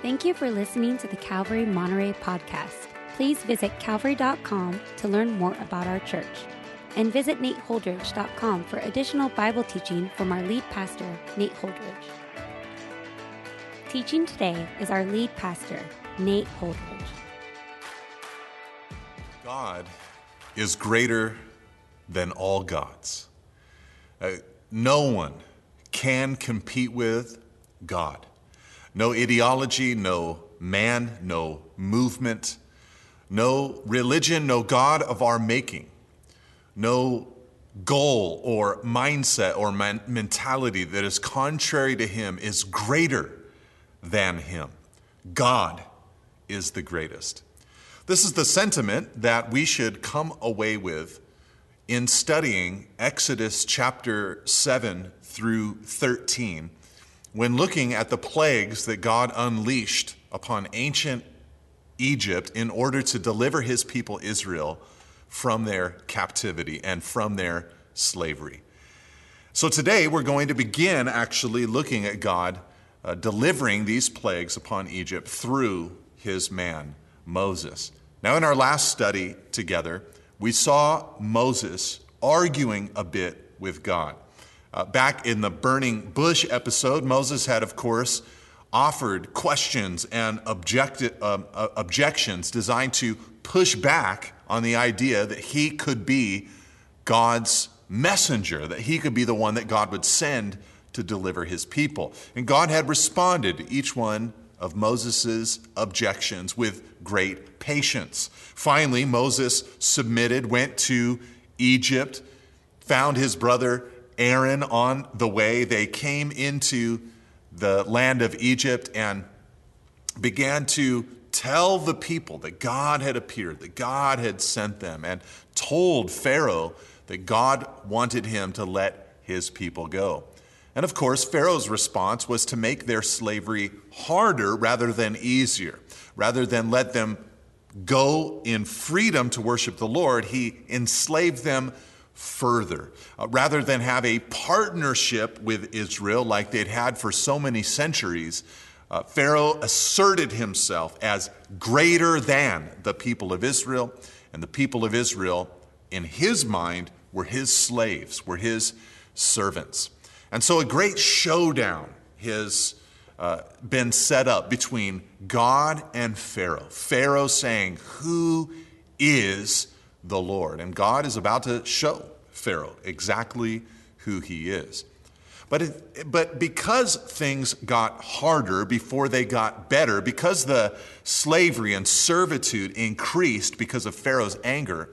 Thank you for listening to the Calvary Monterey podcast. Please visit calvary.com to learn more about our church. And visit nateholdridge.com for additional Bible teaching from our lead pastor, Nate Holdridge. Teaching today is our lead pastor, Nate Holdridge. God is greater than all gods. Uh, no one can compete with God. No ideology, no man, no movement, no religion, no God of our making, no goal or mindset or man- mentality that is contrary to Him is greater than Him. God is the greatest. This is the sentiment that we should come away with in studying Exodus chapter 7 through 13 when looking at the plagues that God unleashed upon ancient Egypt in order to deliver his people Israel from their captivity and from their slavery. So today we're going to begin actually looking at God uh, delivering these plagues upon Egypt through his man, Moses. Now, in our last study together, we saw Moses arguing a bit with God. Uh, back in the burning bush episode, Moses had, of course, offered questions and objecti- uh, uh, objections designed to push back on the idea that he could be God's messenger, that he could be the one that God would send to deliver his people. And God had responded to each one of Moses' objections with great patience. Finally, Moses submitted, went to Egypt, found his brother Aaron on the way. They came into the land of Egypt and began to tell the people that God had appeared, that God had sent them, and told Pharaoh that God wanted him to let his people go. And of course, Pharaoh's response was to make their slavery harder rather than easier. Rather than let them go in freedom to worship the Lord, he enslaved them further. Uh, rather than have a partnership with Israel like they'd had for so many centuries, uh, Pharaoh asserted himself as greater than the people of Israel, and the people of Israel, in his mind, were his slaves, were his servants. And so a great showdown has uh, been set up between God and Pharaoh. Pharaoh saying, Who is the Lord. And God is about to show Pharaoh exactly who he is. But, it, but because things got harder before they got better, because the slavery and servitude increased because of Pharaoh's anger,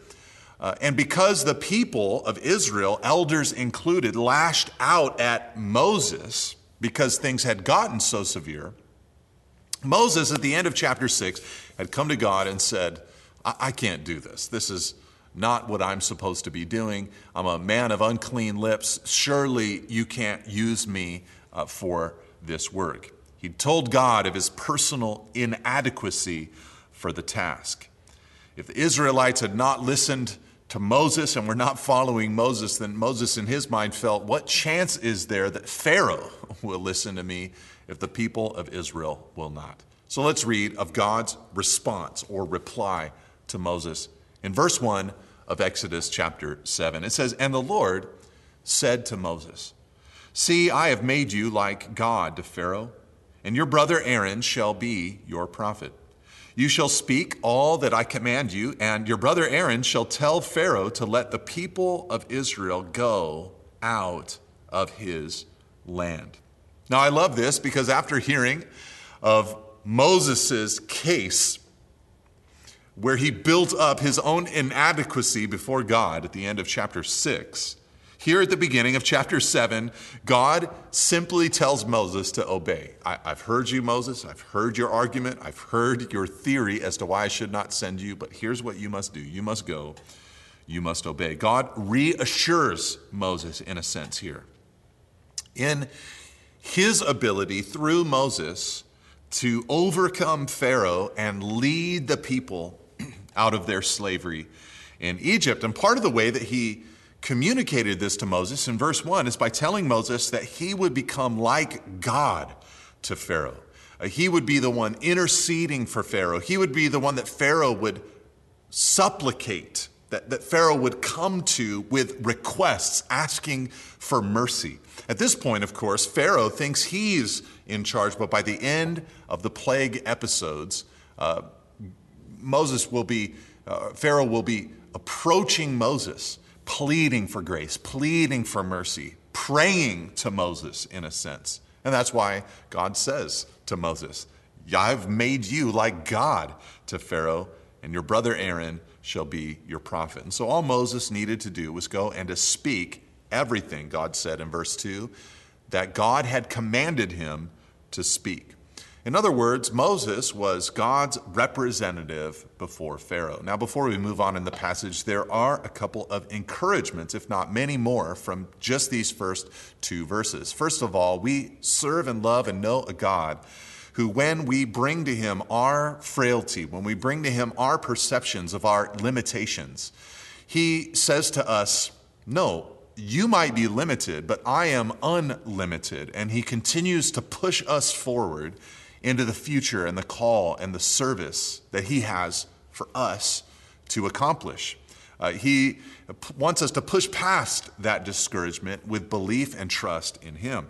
uh, and because the people of Israel, elders included, lashed out at Moses because things had gotten so severe, Moses, at the end of chapter 6, had come to God and said, I, I can't do this. This is not what I'm supposed to be doing. I'm a man of unclean lips. Surely you can't use me uh, for this work. He told God of his personal inadequacy for the task. If the Israelites had not listened to Moses and were not following Moses, then Moses, in his mind, felt, What chance is there that Pharaoh will listen to me if the people of Israel will not? So let's read of God's response or reply to Moses. In verse 1, of Exodus chapter 7. It says, And the Lord said to Moses, See, I have made you like God to Pharaoh, and your brother Aaron shall be your prophet. You shall speak all that I command you, and your brother Aaron shall tell Pharaoh to let the people of Israel go out of his land. Now, I love this because after hearing of Moses' case where he built up his own inadequacy before God at the end of chapter 6. Here at the beginning of chapter 7, God simply tells Moses to obey. I, have heard you, Moses. I've heard your argument. I've heard your theory as to why I should not send you, but here's what you must do you must go. You must obey. God reassures Moses, in a sense, here. In his ability through Moses to overcome Pharaoh and lead the people out of their slavery in Egypt. And part of the way that he communicated this to Moses in verse 1 is by telling Moses that he would become like God to Pharaoh. Uh, he would be the one interceding for Pharaoh. He would be the one that Pharaoh would supplicate, that, that Pharaoh would come to with requests, asking for mercy. At this point, of course, Pharaoh thinks he's in charge, but by the end of the plague episodes, uh, Moses will be, uh, Pharaoh will be approaching Moses, pleading for grace, pleading for mercy, praying to Moses in a sense. And that's why God says to Moses, I've made you like God to Pharaoh, and your brother Aaron shall be your prophet. And so all Moses needed to do was go and to speak everything, God said in verse 2, that God had commanded him to speak. In other words, Moses was God's representative before Pharaoh. Now, before we move on in the passage, there are a couple of encouragements, if not many more, from just these first two verses. First of all, we serve and love and know a God who, when we bring to him our frailty, when we bring to him our perceptions of our limitations, he says to us, No, you might be limited, but I am unlimited. And he continues to push us forward into the future and the call and the service that He has for us to accomplish. Uh, he wants us to push past that discouragement with belief and trust in Him.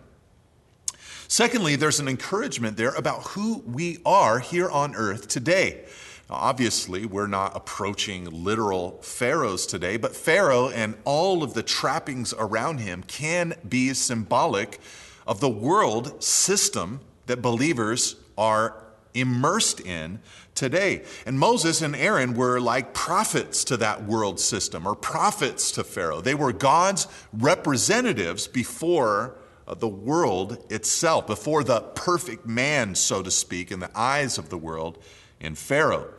Secondly, there's an encouragement there about who we are here on earth today. Now, obviously, we're not approaching literal pharaohs today, but Pharaoh and all of the trappings around him can be symbolic of the world system that believers are immersed in today. And Moses and Aaron were like prophets to that world system or prophets to Pharaoh. They were God's representatives before uh, the world itself, before the perfect man, so to speak, in the eyes of the world in Pharaoh.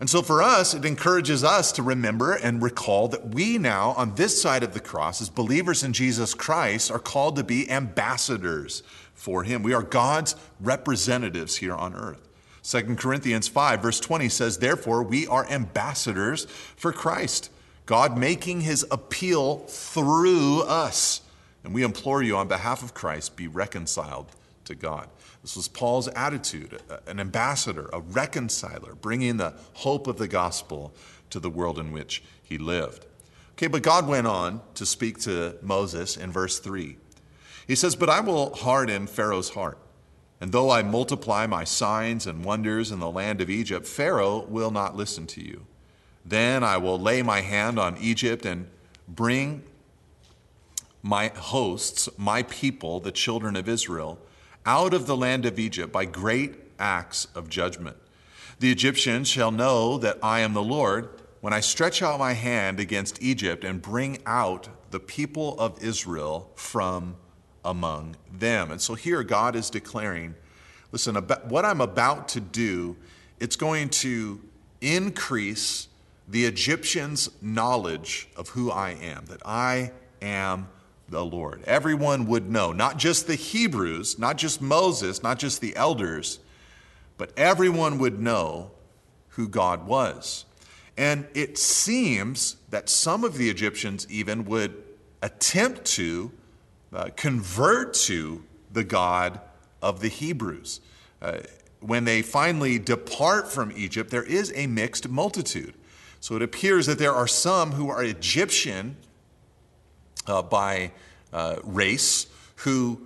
And so for us, it encourages us to remember and recall that we now, on this side of the cross, as believers in Jesus Christ, are called to be ambassadors for him. We are God's representatives here on earth. 2 Corinthians 5, verse 20 says, Therefore, we are ambassadors for Christ, God making his appeal through us. And we implore you on behalf of Christ, be reconciled to God. This was Paul's attitude an ambassador, a reconciler, bringing the hope of the gospel to the world in which he lived. Okay, but God went on to speak to Moses in verse 3. He says, But I will harden Pharaoh's heart. And though I multiply my signs and wonders in the land of Egypt, Pharaoh will not listen to you. Then I will lay my hand on Egypt and bring my hosts, my people, the children of Israel, out of the land of Egypt by great acts of judgment. The Egyptians shall know that I am the Lord when I stretch out my hand against Egypt and bring out the people of Israel from among them. And so here God is declaring listen, what I'm about to do, it's going to increase the Egyptians' knowledge of who I am, that I am the Lord. Everyone would know, not just the Hebrews, not just Moses, not just the elders, but everyone would know who God was. And it seems that some of the Egyptians even would attempt to uh, convert to the God of the Hebrews. Uh, when they finally depart from Egypt, there is a mixed multitude. So it appears that there are some who are Egyptian uh, by uh, race who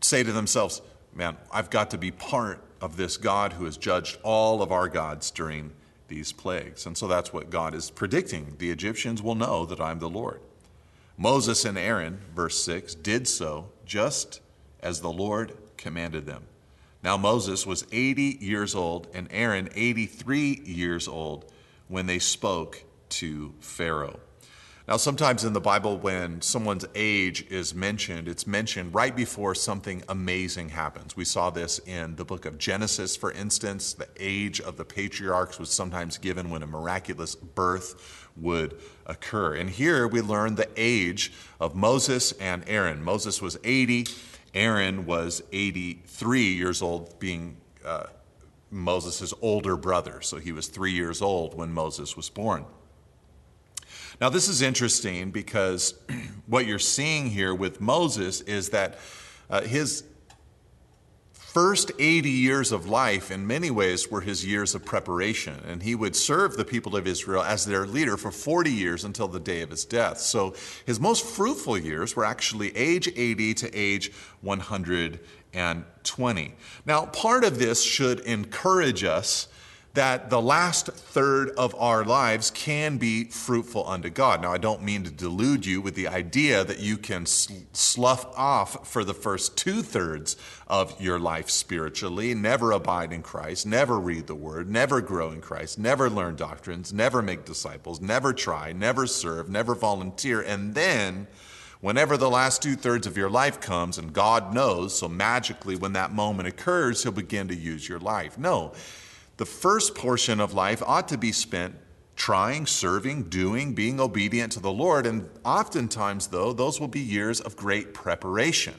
say to themselves, Man, I've got to be part of this God who has judged all of our gods during these plagues. And so that's what God is predicting. The Egyptians will know that I'm the Lord. Moses and Aaron, verse 6, did so just as the Lord commanded them. Now Moses was 80 years old and Aaron 83 years old when they spoke to Pharaoh. Now, sometimes in the Bible, when someone's age is mentioned, it's mentioned right before something amazing happens. We saw this in the book of Genesis, for instance. The age of the patriarchs was sometimes given when a miraculous birth would occur. And here we learn the age of Moses and Aaron. Moses was 80, Aaron was 83 years old, being uh, Moses' older brother. So he was three years old when Moses was born. Now, this is interesting because what you're seeing here with Moses is that uh, his first 80 years of life, in many ways, were his years of preparation. And he would serve the people of Israel as their leader for 40 years until the day of his death. So his most fruitful years were actually age 80 to age 120. Now, part of this should encourage us that the last third of our lives can be fruitful unto God. Now, I don't mean to delude you with the idea that you can slough off for the first two thirds of your life spiritually, never abide in Christ, never read the word, never grow in Christ, never learn doctrines, never make disciples, never try, never serve, never volunteer, and then whenever the last two thirds of your life comes, and God knows, so magically when that moment occurs, He'll begin to use your life. No, the first portion of life ought to be spent trying, serving, doing, being obedient to the Lord. And oftentimes, though, those will be years of great preparation.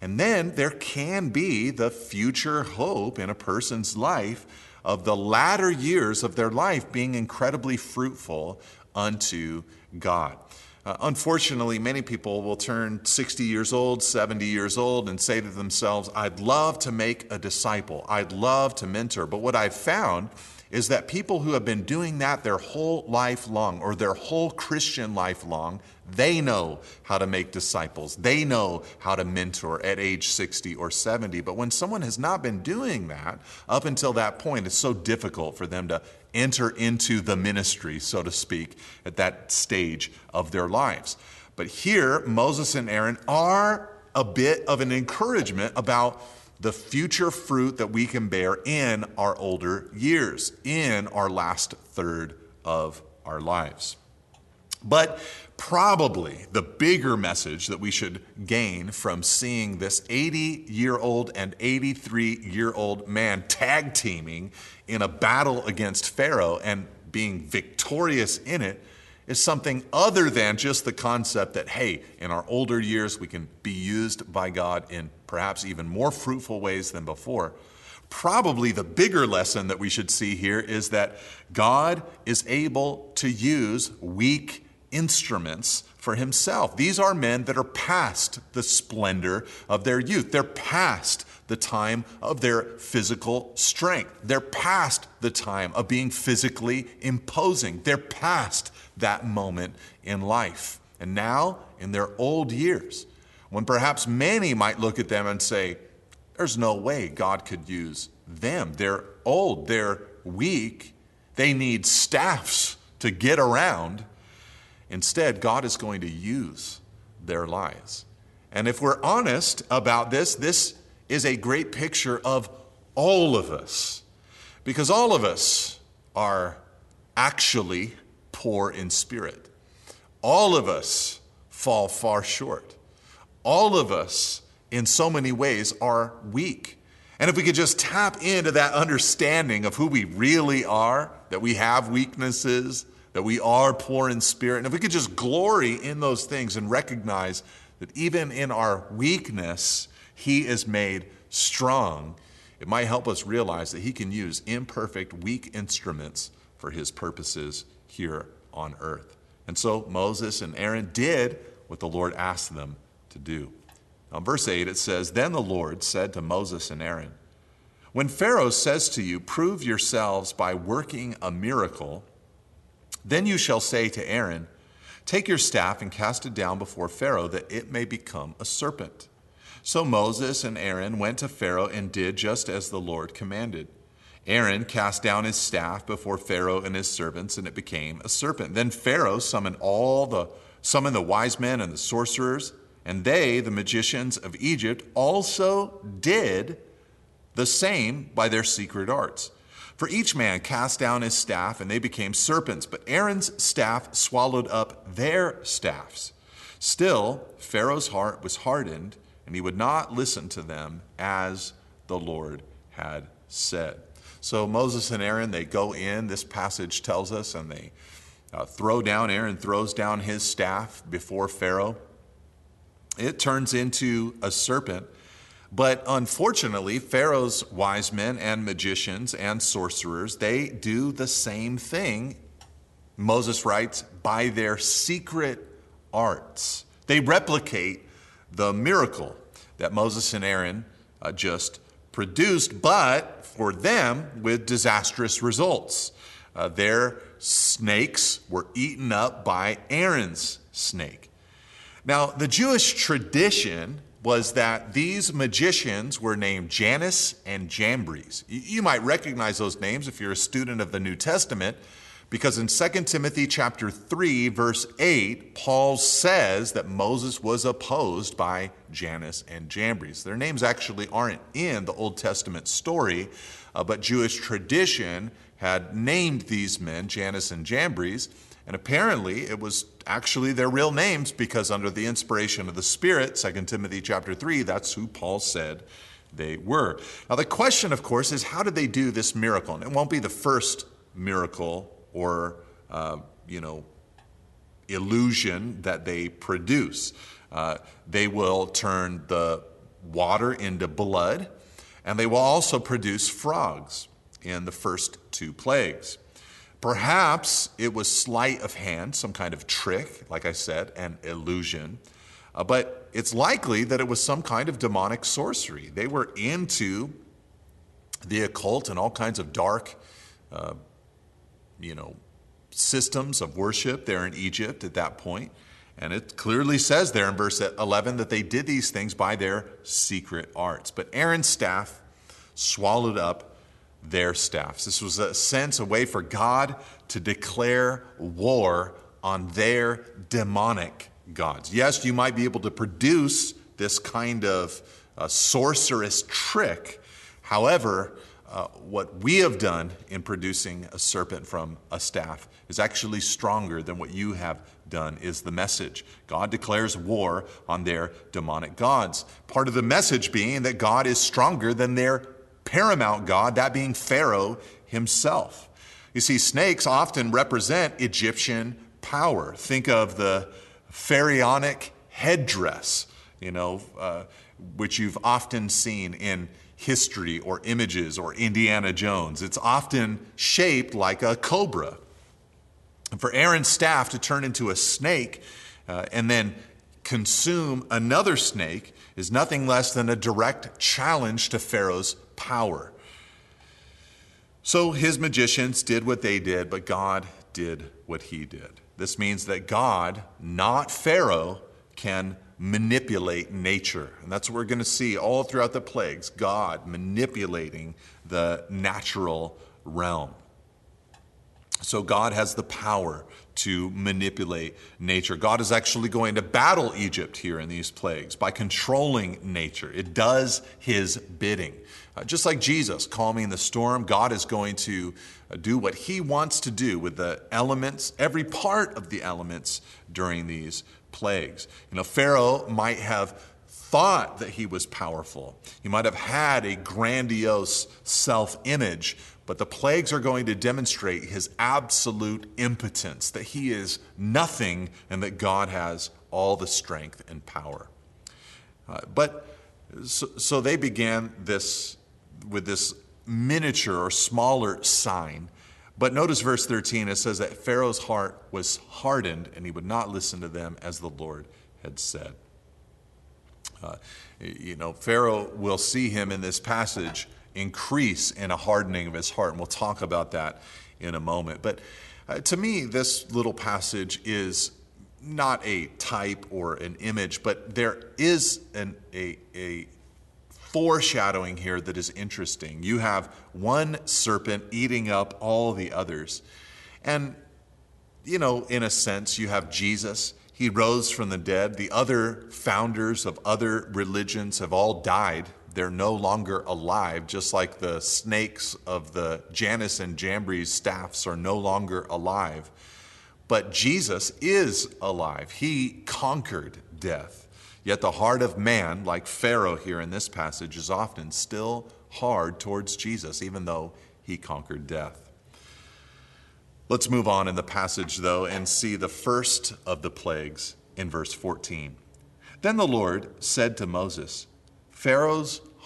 And then there can be the future hope in a person's life of the latter years of their life being incredibly fruitful unto God. Uh, unfortunately, many people will turn 60 years old, 70 years old, and say to themselves, I'd love to make a disciple. I'd love to mentor. But what I've found is that people who have been doing that their whole life long or their whole Christian life long, they know how to make disciples. They know how to mentor at age 60 or 70. But when someone has not been doing that up until that point, it's so difficult for them to enter into the ministry, so to speak, at that stage of their lives. But here, Moses and Aaron are a bit of an encouragement about the future fruit that we can bear in our older years, in our last third of our lives. But probably the bigger message that we should gain from seeing this 80 year old and 83 year old man tag teaming in a battle against Pharaoh and being victorious in it is something other than just the concept that, hey, in our older years, we can be used by God in perhaps even more fruitful ways than before. Probably the bigger lesson that we should see here is that God is able to use weak instruments for himself. These are men that are past the splendor of their youth. They're past the time of their physical strength. They're past the time of being physically imposing. They're past that moment in life. And now, in their old years, when perhaps many might look at them and say, There's no way God could use them. They're old, they're weak, they need staffs to get around. Instead, God is going to use their lives. And if we're honest about this, this is a great picture of all of us. Because all of us are actually poor in spirit. All of us fall far short. All of us, in so many ways, are weak. And if we could just tap into that understanding of who we really are, that we have weaknesses, that we are poor in spirit, and if we could just glory in those things and recognize that even in our weakness, He is made strong, it might help us realize that He can use imperfect, weak instruments for His purposes here on earth. And so Moses and Aaron did what the Lord asked them to do. Now, verse 8, it says, Then the Lord said to Moses and Aaron, When Pharaoh says to you, Prove yourselves by working a miracle, then you shall say to Aaron, Take your staff and cast it down before Pharaoh, that it may become a serpent. So Moses and Aaron went to Pharaoh and did just as the Lord commanded. Aaron cast down his staff before Pharaoh and his servants, and it became a serpent. Then Pharaoh summoned all the summoned the wise men and the sorcerers, and they, the magicians of Egypt, also did the same by their secret arts. For each man cast down his staff, and they became serpents, but Aaron's staff swallowed up their staffs. Still, Pharaoh's heart was hardened, and he would not listen to them as the Lord had said. So Moses and Aaron, they go in, this passage tells us, and they uh, throw down, Aaron throws down his staff before Pharaoh. It turns into a serpent. But unfortunately, Pharaoh's wise men and magicians and sorcerers, they do the same thing, Moses writes, by their secret arts. They replicate the miracle that Moses and Aaron uh, just produced, but for them with disastrous results. Uh, their snakes were eaten up by Aaron's snake. Now, the Jewish tradition was that these magicians were named Jannes and Jambres. You might recognize those names if you're a student of the New Testament because in 2 Timothy chapter 3 verse 8 Paul says that Moses was opposed by Jannes and Jambres. Their names actually aren't in the Old Testament story, uh, but Jewish tradition had named these men Jannes and Jambres, and apparently it was actually their real names because under the inspiration of the Spirit, 2 Timothy chapter 3, that's who Paul said they were. Now the question of course is how did they do this miracle? And it won't be the first miracle or, uh, you know, illusion that they produce. Uh, they will turn the water into blood, and they will also produce frogs in the first two plagues. Perhaps it was sleight of hand, some kind of trick, like I said, an illusion. Uh, but it's likely that it was some kind of demonic sorcery. They were into the occult and all kinds of dark uh, you know, systems of worship there in Egypt at that point. And it clearly says there in verse 11 that they did these things by their secret arts. But Aaron's staff swallowed up their staffs. This was a sense, a way for God to declare war on their demonic gods. Yes, you might be able to produce this kind of uh, sorcerous trick. However, uh, what we have done in producing a serpent from a staff is actually stronger than what you have done, is the message. God declares war on their demonic gods. Part of the message being that God is stronger than their paramount God, that being Pharaoh himself. You see, snakes often represent Egyptian power. Think of the pharaonic headdress, you know, uh, which you've often seen in history or images or Indiana Jones. It's often shaped like a cobra. And for Aaron's staff to turn into a snake uh, and then consume another snake is nothing less than a direct challenge to Pharaoh's power. So his magicians did what they did, but God did what he did. This means that God, not Pharaoh, can manipulate nature. And that's what we're going to see all throughout the plagues God manipulating the natural realm. So God has the power to manipulate nature. God is actually going to battle Egypt here in these plagues by controlling nature. It does his bidding. Uh, just like Jesus calming the storm, God is going to uh, do what he wants to do with the elements, every part of the elements during these plagues. You know, Pharaoh might have thought that he was powerful. He might have had a grandiose self image, but the plagues are going to demonstrate his absolute impotence, that he is nothing and that God has all the strength and power. Uh, but so, so they began this with this miniature or smaller sign but notice verse 13, it says that Pharaoh's heart was hardened and he would not listen to them as the Lord had said. Uh, you know, Pharaoh will see him in this passage increase in a hardening of his heart, and we'll talk about that in a moment. But uh, to me, this little passage is not a type or an image, but there is an, a, a foreshadowing here that is interesting. You have one serpent eating up all the others. And, you know, in a sense, you have Jesus. He rose from the dead. The other founders of other religions have all died. They're no longer alive, just like the snakes of the Jannes and Jambres staffs are no longer alive. But Jesus is alive. He conquered death. Yet the heart of man, like Pharaoh here in this passage, is often still hard towards Jesus, even though he conquered death. Let's move on in the passage, though, and see the first of the plagues in verse 14. Then the Lord said to Moses, Pharaoh's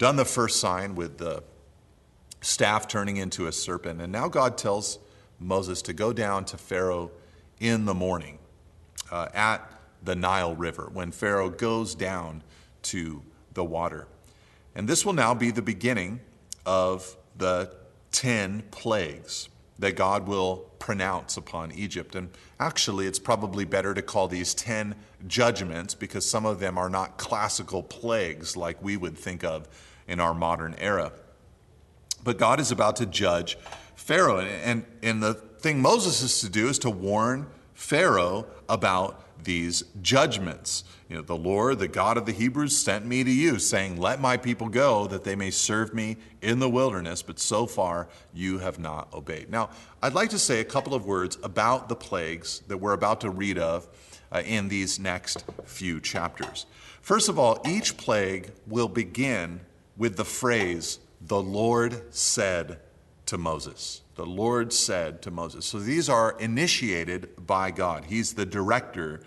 done the first sign with the staff turning into a serpent, and now God tells Moses to go down to Pharaoh in the morning uh, at the Nile River when Pharaoh goes down to the water. And this will now be the beginning of the 10 plagues that God will pronounce upon Egypt. And actually, it's probably better to call these 10 judgments because some of them are not classical plagues like we would think of in our modern era. But God is about to judge Pharaoh. And, and the thing Moses is to do is to warn Pharaoh about these judgments. You know, the Lord, the God of the Hebrews, sent me to you, saying, Let my people go, that they may serve me in the wilderness, but so far you have not obeyed. Now, I'd like to say a couple of words about the plagues that we're about to read of uh, in these next few chapters. First of all, each plague will begin with the phrase, The Lord said to Moses the Lord said to Moses. So these are initiated by God. He's the director,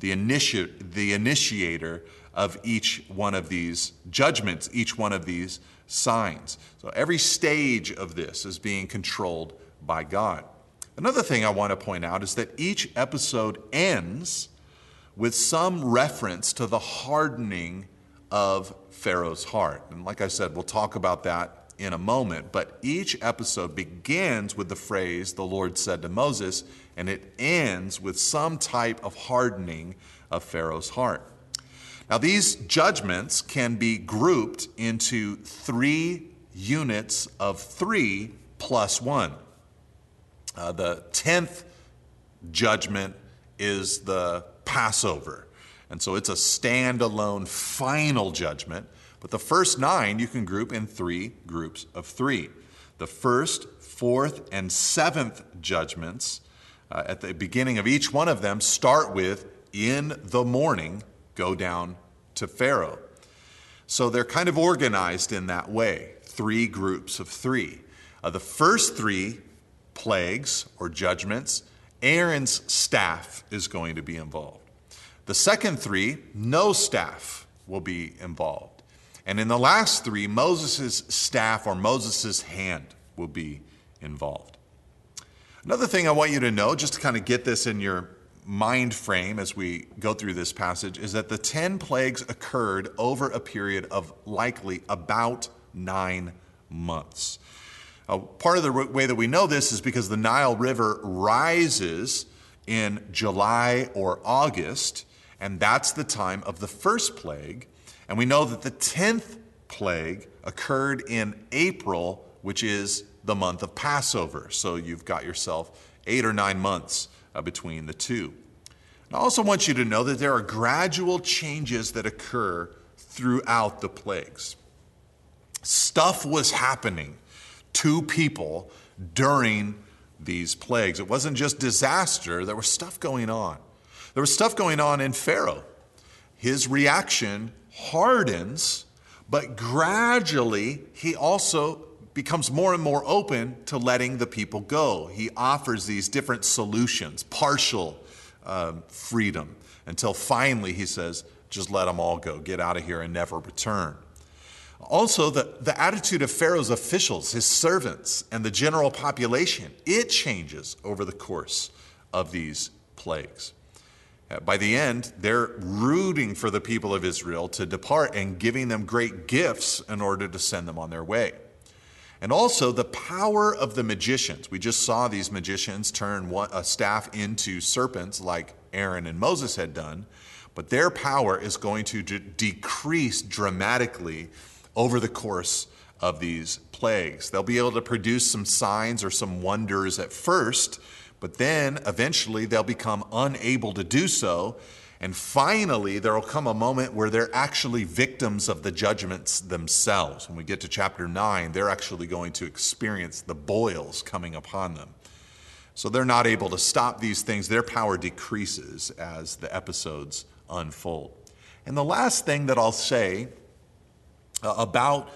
the, initi- the initiator of each one of these judgments, each one of these signs. So every stage of this is being controlled by God. Another thing I want to point out is that each episode ends with some reference to the hardening of Pharaoh's heart. And like I said, we'll talk about that in a moment, but each episode begins with the phrase, the Lord said to Moses, and it ends with some type of hardening of Pharaoh's heart. Now, these judgments can be grouped into three units of three plus one. Uh, the tenth judgment is the Passover. And so it's a standalone final judgment. But the first nine you can group in three groups of three. The first, fourth, and seventh judgments uh, at the beginning of each one of them start with, in the morning, go down to Pharaoh. So they're kind of organized in that way, three groups of three. Uh, the first three plagues or judgments, Aaron's staff is going to be involved. The second three, no staff will be involved. And in the last three, Moses' staff or Moses' hand will be involved. Another thing I want you to know, just to kind of get this in your mind frame as we go through this passage, is that the 10 plagues occurred over a period of likely about nine months. Uh, part of the way that we know this is because the Nile River rises in July or August, and that's the time of the first plague. And we know that the 10th plague occurred in April, which is the month of Passover. So you've got yourself eight or nine months uh, between the two. And I also want you to know that there are gradual changes that occur throughout the plagues. Stuff was happening to people during these plagues. It wasn't just disaster, there was stuff going on. There was stuff going on in Pharaoh. His reaction hardens, but gradually he also becomes more and more open to letting the people go. He offers these different solutions, partial um, freedom, until finally he says, just let them all go, get out of here and never return. Also, the, the attitude of Pharaoh's officials, his servants, and the general population, it changes over the course of these plagues. By the end, they're rooting for the people of Israel to depart and giving them great gifts in order to send them on their way. And also the power of the magicians. We just saw these magicians turn a staff into serpents like Aaron and Moses had done, but their power is going to de- decrease dramatically over the course of these plagues. They'll be able to produce some signs or some wonders at first, but then eventually they'll become unable to do so. And finally, there will come a moment where they're actually victims of the judgments themselves. When we get to chapter 9, they're actually going to experience the boils coming upon them. So they're not able to stop these things. Their power decreases as the episodes unfold. And the last thing that I'll say uh, about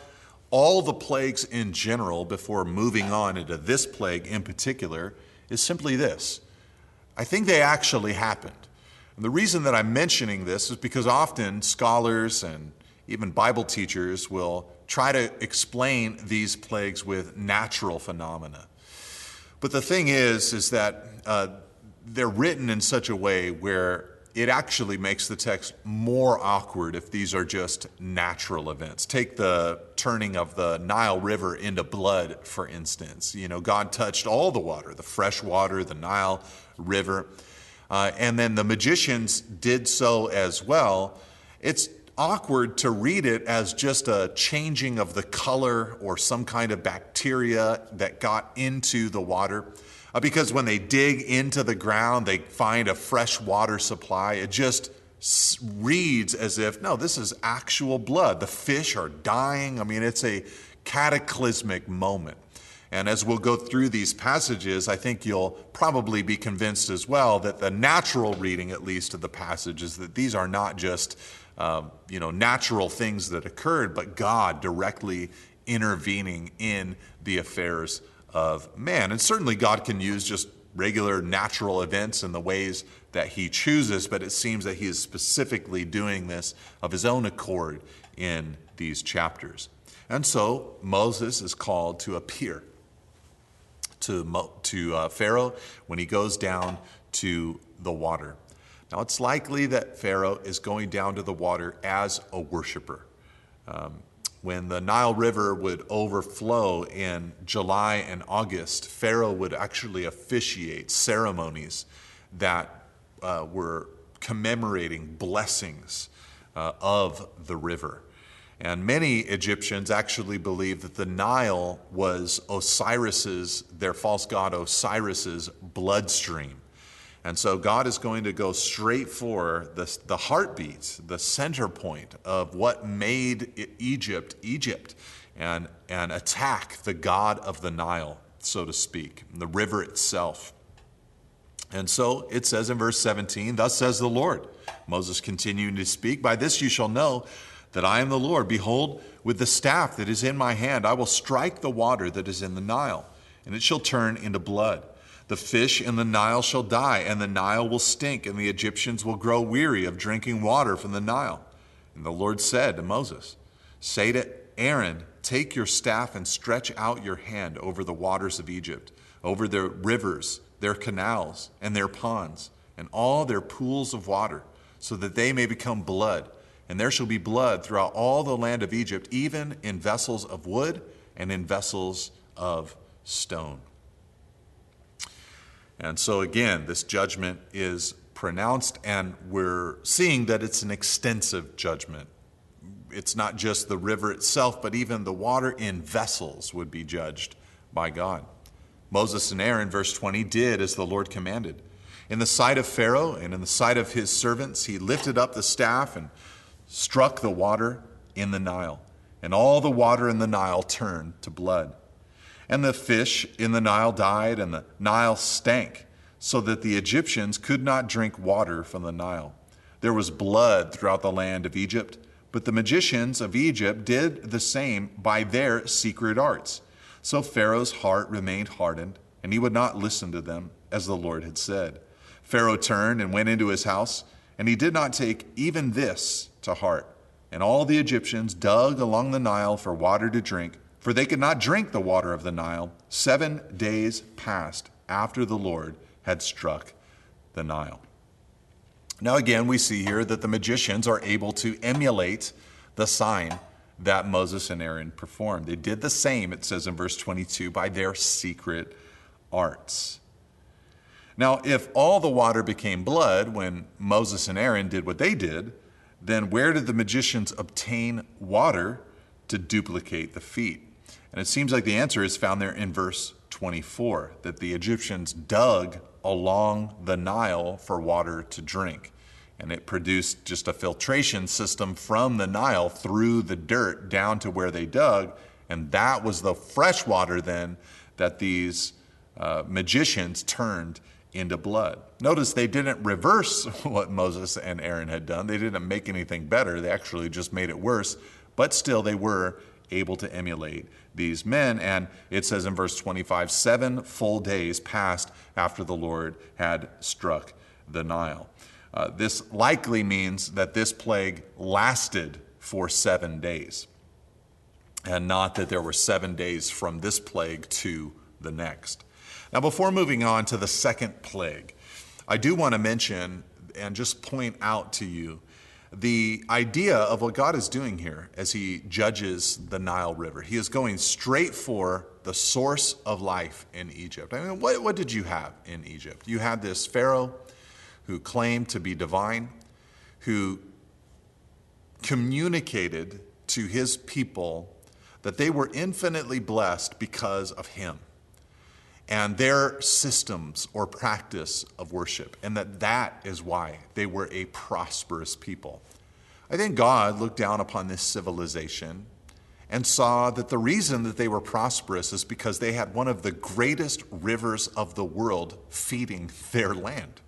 all the plagues in general before moving on into this plague in particular is simply this I think they actually happened. And the reason that I'm mentioning this is because often scholars and even Bible teachers will try to explain these plagues with natural phenomena. But the thing is, is that uh, they're written in such a way where it actually makes the text more awkward if these are just natural events. Take the turning of the Nile River into blood, for instance. You know, God touched all the water, the fresh water, the Nile River. Uh, and then the magicians did so as well. It's awkward to read it as just a changing of the color or some kind of bacteria that got into the water. Uh, because when they dig into the ground, they find a fresh water supply. It just reads as if, no, this is actual blood. The fish are dying. I mean, it's a cataclysmic moment. And as we'll go through these passages, I think you'll probably be convinced as well that the natural reading, at least, of the passage is that these are not just um, you know natural things that occurred, but God directly intervening in the affairs of man. And certainly God can use just regular natural events in the ways that he chooses, but it seems that he is specifically doing this of his own accord in these chapters. And so Moses is called to appear to, to uh, Pharaoh when he goes down to the water. Now, it's likely that Pharaoh is going down to the water as a worshiper. Um, when the Nile River would overflow in July and August, Pharaoh would actually officiate ceremonies that uh, were commemorating blessings uh, of the river. And many Egyptians actually believed that the Nile was Osiris's, their false god Osiris's bloodstream. And so God is going to go straight for the, the heartbeat, the center point of what made Egypt Egypt, and, and attack the God of the Nile, so to speak, the river itself. And so it says in verse 17, Thus says the Lord. Moses continuing to speak, By this you shall know that I am the Lord. Behold, with the staff that is in my hand, I will strike the water that is in the Nile, and it shall turn into blood. The fish in the Nile shall die, and the Nile will stink, and the Egyptians will grow weary of drinking water from the Nile. And the Lord said to Moses, Say to Aaron, Take your staff and stretch out your hand over the waters of Egypt, over their rivers, their canals, and their ponds, and all their pools of water, so that they may become blood. And there shall be blood throughout all the land of Egypt, even in vessels of wood and in vessels of stone. And so, again, this judgment is pronounced, and we're seeing that it's an extensive judgment. It's not just the river itself, but even the water in vessels would be judged by God. Moses and Aaron, verse 20, did as the Lord commanded. In the sight of Pharaoh and in the sight of his servants, he lifted up the staff and struck the water in the Nile, and all the water in the Nile turned to blood. And the fish in the Nile died, and the Nile stank, so that the Egyptians could not drink water from the Nile. There was blood throughout the land of Egypt, but the magicians of Egypt did the same by their secret arts. So Pharaoh's heart remained hardened, and he would not listen to them, as the Lord had said. Pharaoh turned and went into his house, and he did not take even this to heart. And all the Egyptians dug along the Nile for water to drink for they could not drink the water of the Nile. Seven days passed after the Lord had struck the Nile. Now, again, we see here that the magicians are able to emulate the sign that Moses and Aaron performed. They did the same, it says in verse 22, by their secret arts. Now, if all the water became blood when Moses and Aaron did what they did, then where did the magicians obtain water to duplicate the feat? And it seems like the answer is found there in verse 24 that the Egyptians dug along the Nile for water to drink. And it produced just a filtration system from the Nile through the dirt down to where they dug. And that was the fresh water then that these uh, magicians turned into blood. Notice they didn't reverse what Moses and Aaron had done, they didn't make anything better, they actually just made it worse. But still, they were able to emulate these men. And it says in verse 25 seven full days passed after the Lord had struck the Nile. Uh, this likely means that this plague lasted for seven days, and not that there were seven days from this plague to the next. Now, before moving on to the second plague, I do want to mention and just point out to you the idea of what God is doing here as He judges the Nile River. He is going straight for the source of life in Egypt. I mean, what, what did you have in Egypt? You had this Pharaoh who claimed to be divine, who communicated to his people that they were infinitely blessed because of him and their systems or practice of worship, and that that is why they were a prosperous people. I think God looked down upon this civilization and saw that the reason that they were prosperous is because they had one of the greatest rivers of the world feeding their land.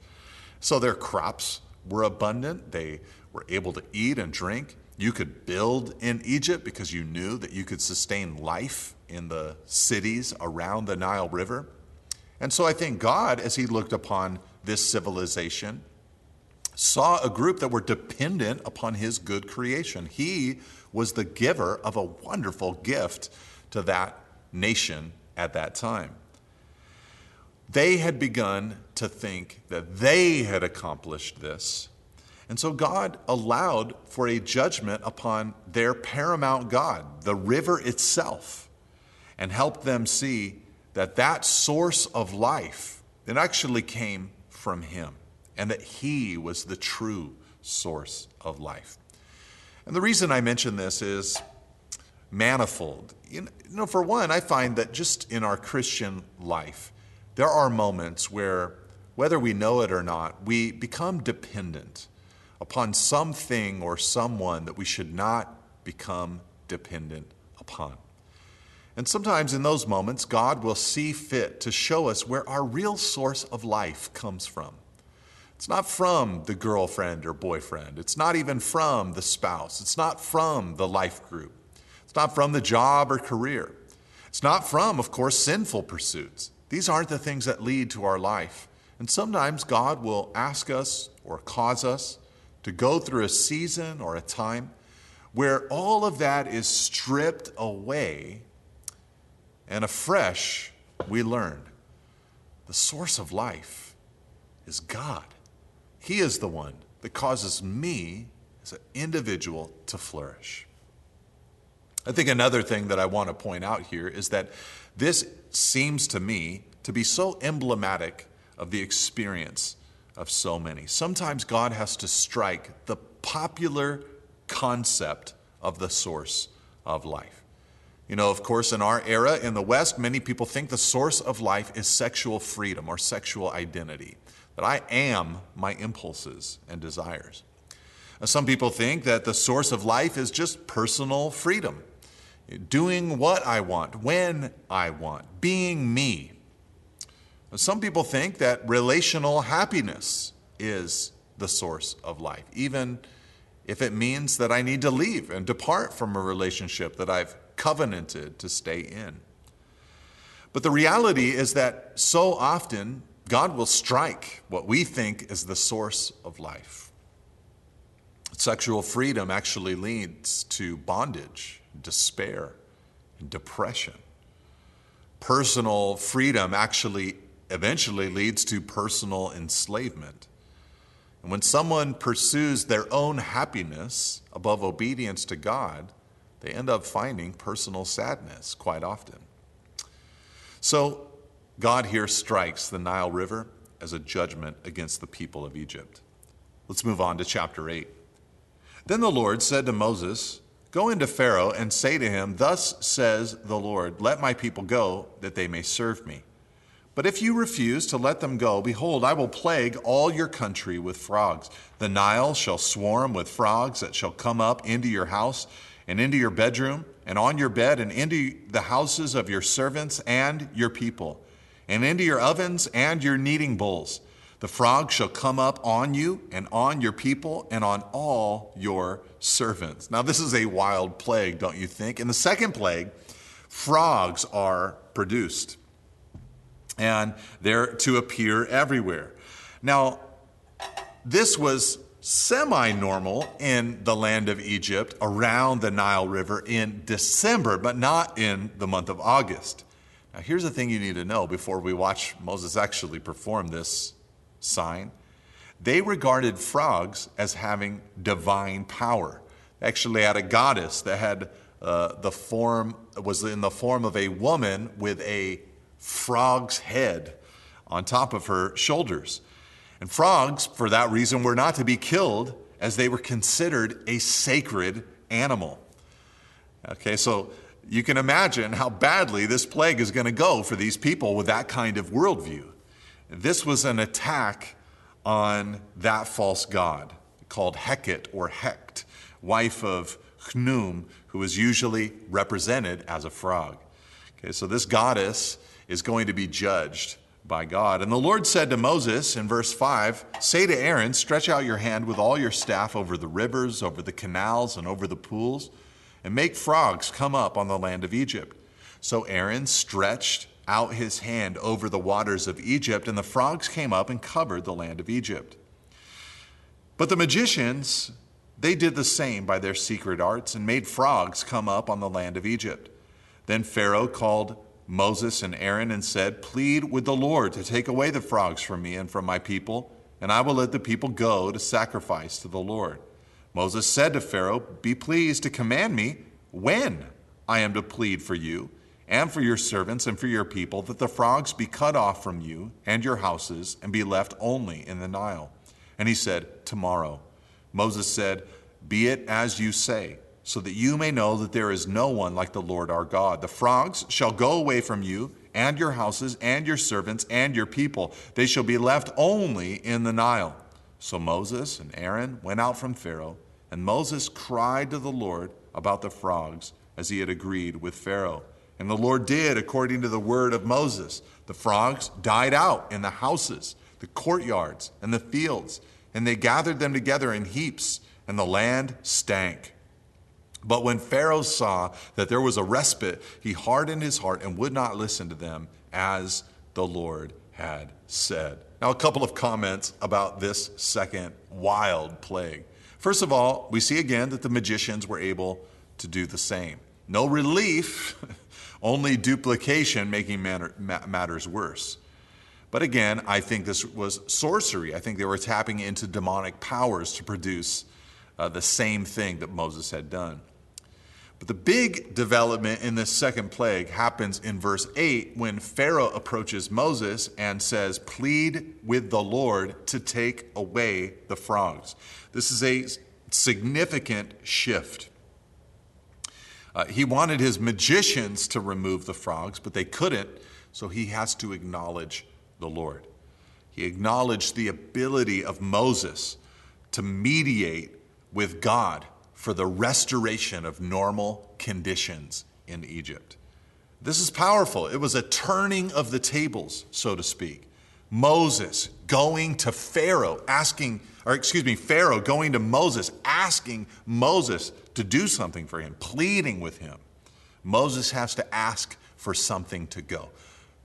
So their crops were abundant, they were able to eat and drink. You could build in Egypt because you knew that you could sustain life in the cities around the Nile River. And so I think God, as He looked upon this civilization, saw a group that were dependent upon His good creation. He was the giver of a wonderful gift to that nation at that time. They had begun to think that they had accomplished this. And so God allowed for a judgment upon their paramount God, the river itself and helped them see that that source of life it actually came from him and that he was the true source of life. And the reason i mention this is manifold. You know for one i find that just in our christian life there are moments where whether we know it or not we become dependent upon something or someone that we should not become dependent upon and sometimes in those moments, God will see fit to show us where our real source of life comes from. It's not from the girlfriend or boyfriend. It's not even from the spouse. It's not from the life group. It's not from the job or career. It's not from, of course, sinful pursuits. These aren't the things that lead to our life. And sometimes God will ask us or cause us to go through a season or a time where all of that is stripped away and afresh, we learn the source of life is God. He is the one that causes me as an individual to flourish. I think another thing that I want to point out here is that this seems to me to be so emblematic of the experience of so many. Sometimes God has to strike the popular concept of the source of life. You know, of course, in our era in the West, many people think the source of life is sexual freedom or sexual identity, that I am my impulses and desires. Some people think that the source of life is just personal freedom, doing what I want, when I want, being me. Some people think that relational happiness is the source of life, even if it means that I need to leave and depart from a relationship that I've covenanted to stay in. But the reality is that so often God will strike what we think is the source of life. Sexual freedom actually leads to bondage, despair, and depression. Personal freedom actually eventually leads to personal enslavement. And when someone pursues their own happiness above obedience to God, they end up finding personal sadness quite often. So, God here strikes the Nile River as a judgment against the people of Egypt. Let's move on to chapter 8. Then the Lord said to Moses, Go into Pharaoh and say to him, Thus says the Lord, Let my people go, that they may serve me. But if you refuse to let them go, behold, I will plague all your country with frogs. The Nile shall swarm with frogs that shall come up into your house and into your bedroom, and on your bed, and into the houses of your servants and your people, and into your ovens and your kneading bowls. The frog shall come up on you and on your people and on all your servants. Now, this is a wild plague, don't you think? In the second plague, frogs are produced and they're to appear everywhere. Now, this was semi normal in the land of Egypt around the Nile River in December, but not in the month of August. Now, here's the thing you need to know before we watch Moses actually perform this sign. They regarded frogs as having divine power. They actually had a goddess that had uh, the form was in the form of a woman with a frog's head on top of her shoulders. And frogs, for that reason, were not to be killed as they were considered a sacred animal. Okay, so you can imagine how badly this plague is going to go for these people with that kind of worldview. This was an attack on that false god called Heket or Hecht, wife of Khnum, who is usually represented as a frog. Okay, so this goddess is going to be judged by God. And the Lord said to Moses in verse 5 Say to Aaron, stretch out your hand with all your staff over the rivers, over the canals, and over the pools, and make frogs come up on the land of Egypt. So Aaron stretched out his hand over the waters of Egypt, and the frogs came up and covered the land of Egypt. But the magicians, they did the same by their secret arts and made frogs come up on the land of Egypt. Then Pharaoh called Moses and Aaron and said, Plead with the Lord to take away the frogs from me and from my people, and I will let the people go to sacrifice to the Lord. Moses said to Pharaoh, Be pleased to command me when I am to plead for you and for your servants and for your people, that the frogs be cut off from you and your houses and be left only in the Nile. And he said, Tomorrow. Moses said, Be it as you say so that you may know that there is no one like the Lord our God. The frogs shall go away from you, and your houses, and your servants, and your people. They shall be left only in the Nile. So Moses and Aaron went out from Pharaoh, and Moses cried to the Lord about the frogs, as he had agreed with Pharaoh. And the Lord did according to the word of Moses. The frogs died out in the houses, the courtyards, and the fields, and they gathered them together in heaps, and the land stank. But when Pharaoh saw that there was a respite, he hardened his heart and would not listen to them as the Lord had said. Now, a couple of comments about this second wild plague. First of all, we see again that the magicians were able to do the same. No relief, only duplication making matters worse. But again, I think this was sorcery. I think they were tapping into demonic powers to produce uh, the same thing that Moses had done. But the big development in this second plague happens in verse 8 when Pharaoh approaches Moses and says, Plead with the Lord to take away the frogs. This is a significant shift. Uh, he wanted his magicians to remove the frogs, but they couldn't, so he has to acknowledge the Lord. He acknowledged the ability of Moses to mediate with God for the restoration of normal conditions in Egypt. This is powerful. It was a turning of the tables, so to speak. Moses going to Pharaoh, asking, or excuse me, Pharaoh going to Moses, asking Moses to do something for him, pleading with him. Moses has to ask for something to go.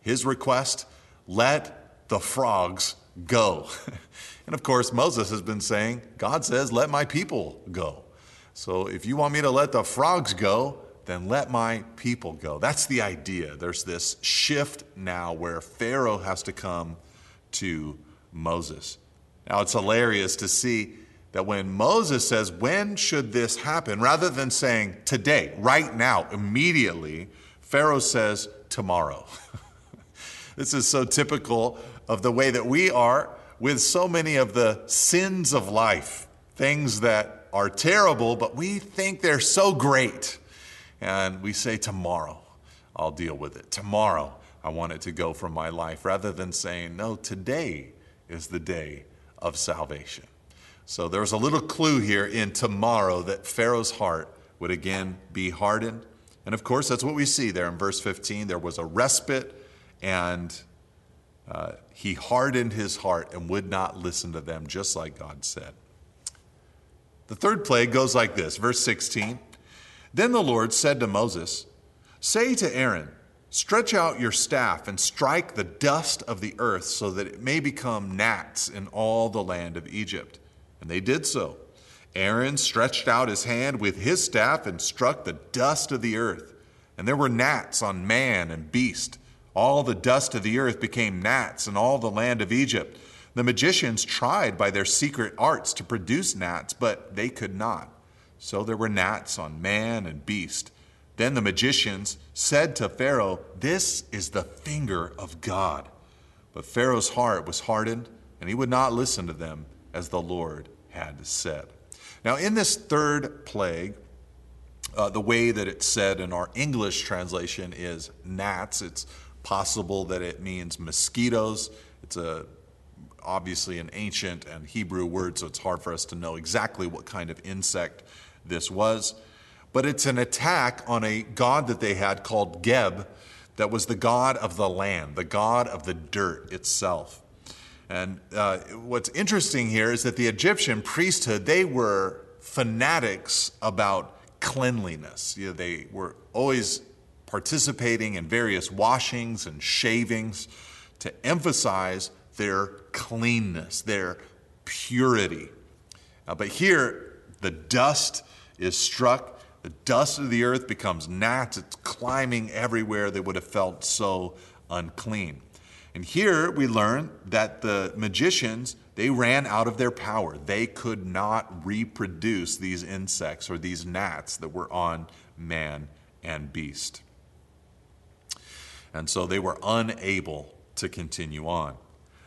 His request, let the frogs go. and of course, Moses has been saying, God says, let my people go. So if you want me to let the frogs go, then let my people go. That's the idea. There's this shift now where Pharaoh has to come to Moses. Now it's hilarious to see that when Moses says, When should this happen? rather than saying today, right now, immediately, Pharaoh says, Tomorrow. this is so typical of the way that we are with so many of the sins of life, things that are terrible, but we think they're so great. And we say, Tomorrow, I'll deal with it. Tomorrow, I want it to go from my life, rather than saying, No, today is the day of salvation. So there's a little clue here in tomorrow that Pharaoh's heart would again be hardened. And of course, that's what we see there in verse 15. There was a respite, and uh, he hardened his heart and would not listen to them, just like God said. The third plague goes like this verse 16. Then the Lord said to Moses, Say to Aaron, Stretch out your staff and strike the dust of the earth so that it may become gnats in all the land of Egypt. And they did so. Aaron stretched out his hand with his staff and struck the dust of the earth. And there were gnats on man and beast. All the dust of the earth became gnats in all the land of Egypt. The magicians tried by their secret arts to produce gnats, but they could not. So there were gnats on man and beast. Then the magicians said to Pharaoh, This is the finger of God. But Pharaoh's heart was hardened, and he would not listen to them as the Lord had said. Now, in this third plague, uh, the way that it's said in our English translation is gnats. It's possible that it means mosquitoes. It's a obviously an ancient and Hebrew word, so it's hard for us to know exactly what kind of insect this was. But it's an attack on a god that they had called Geb, that was the god of the land, the god of the dirt itself. And uh, what's interesting here is that the Egyptian priesthood, they were fanatics about cleanliness. You know, they were always participating in various washings and shavings to emphasize their cleanness, their purity. Uh, but here, the dust is struck. The dust of the earth becomes gnats. It's climbing everywhere. They would have felt so unclean. And here we learn that the magicians, they ran out of their power. They could not reproduce these insects or these gnats that were on man and beast. And so they were unable to continue on.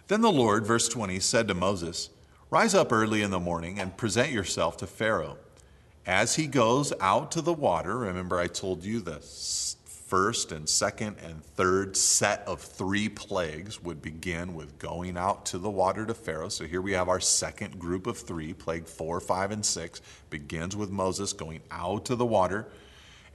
Then the Lord, verse 20, said to Moses, Rise up early in the morning and present yourself to Pharaoh. As he goes out to the water, remember I told you the first and second and third set of three plagues would begin with going out to the water to Pharaoh. So here we have our second group of three. Plague four, five, and six begins with Moses going out to the water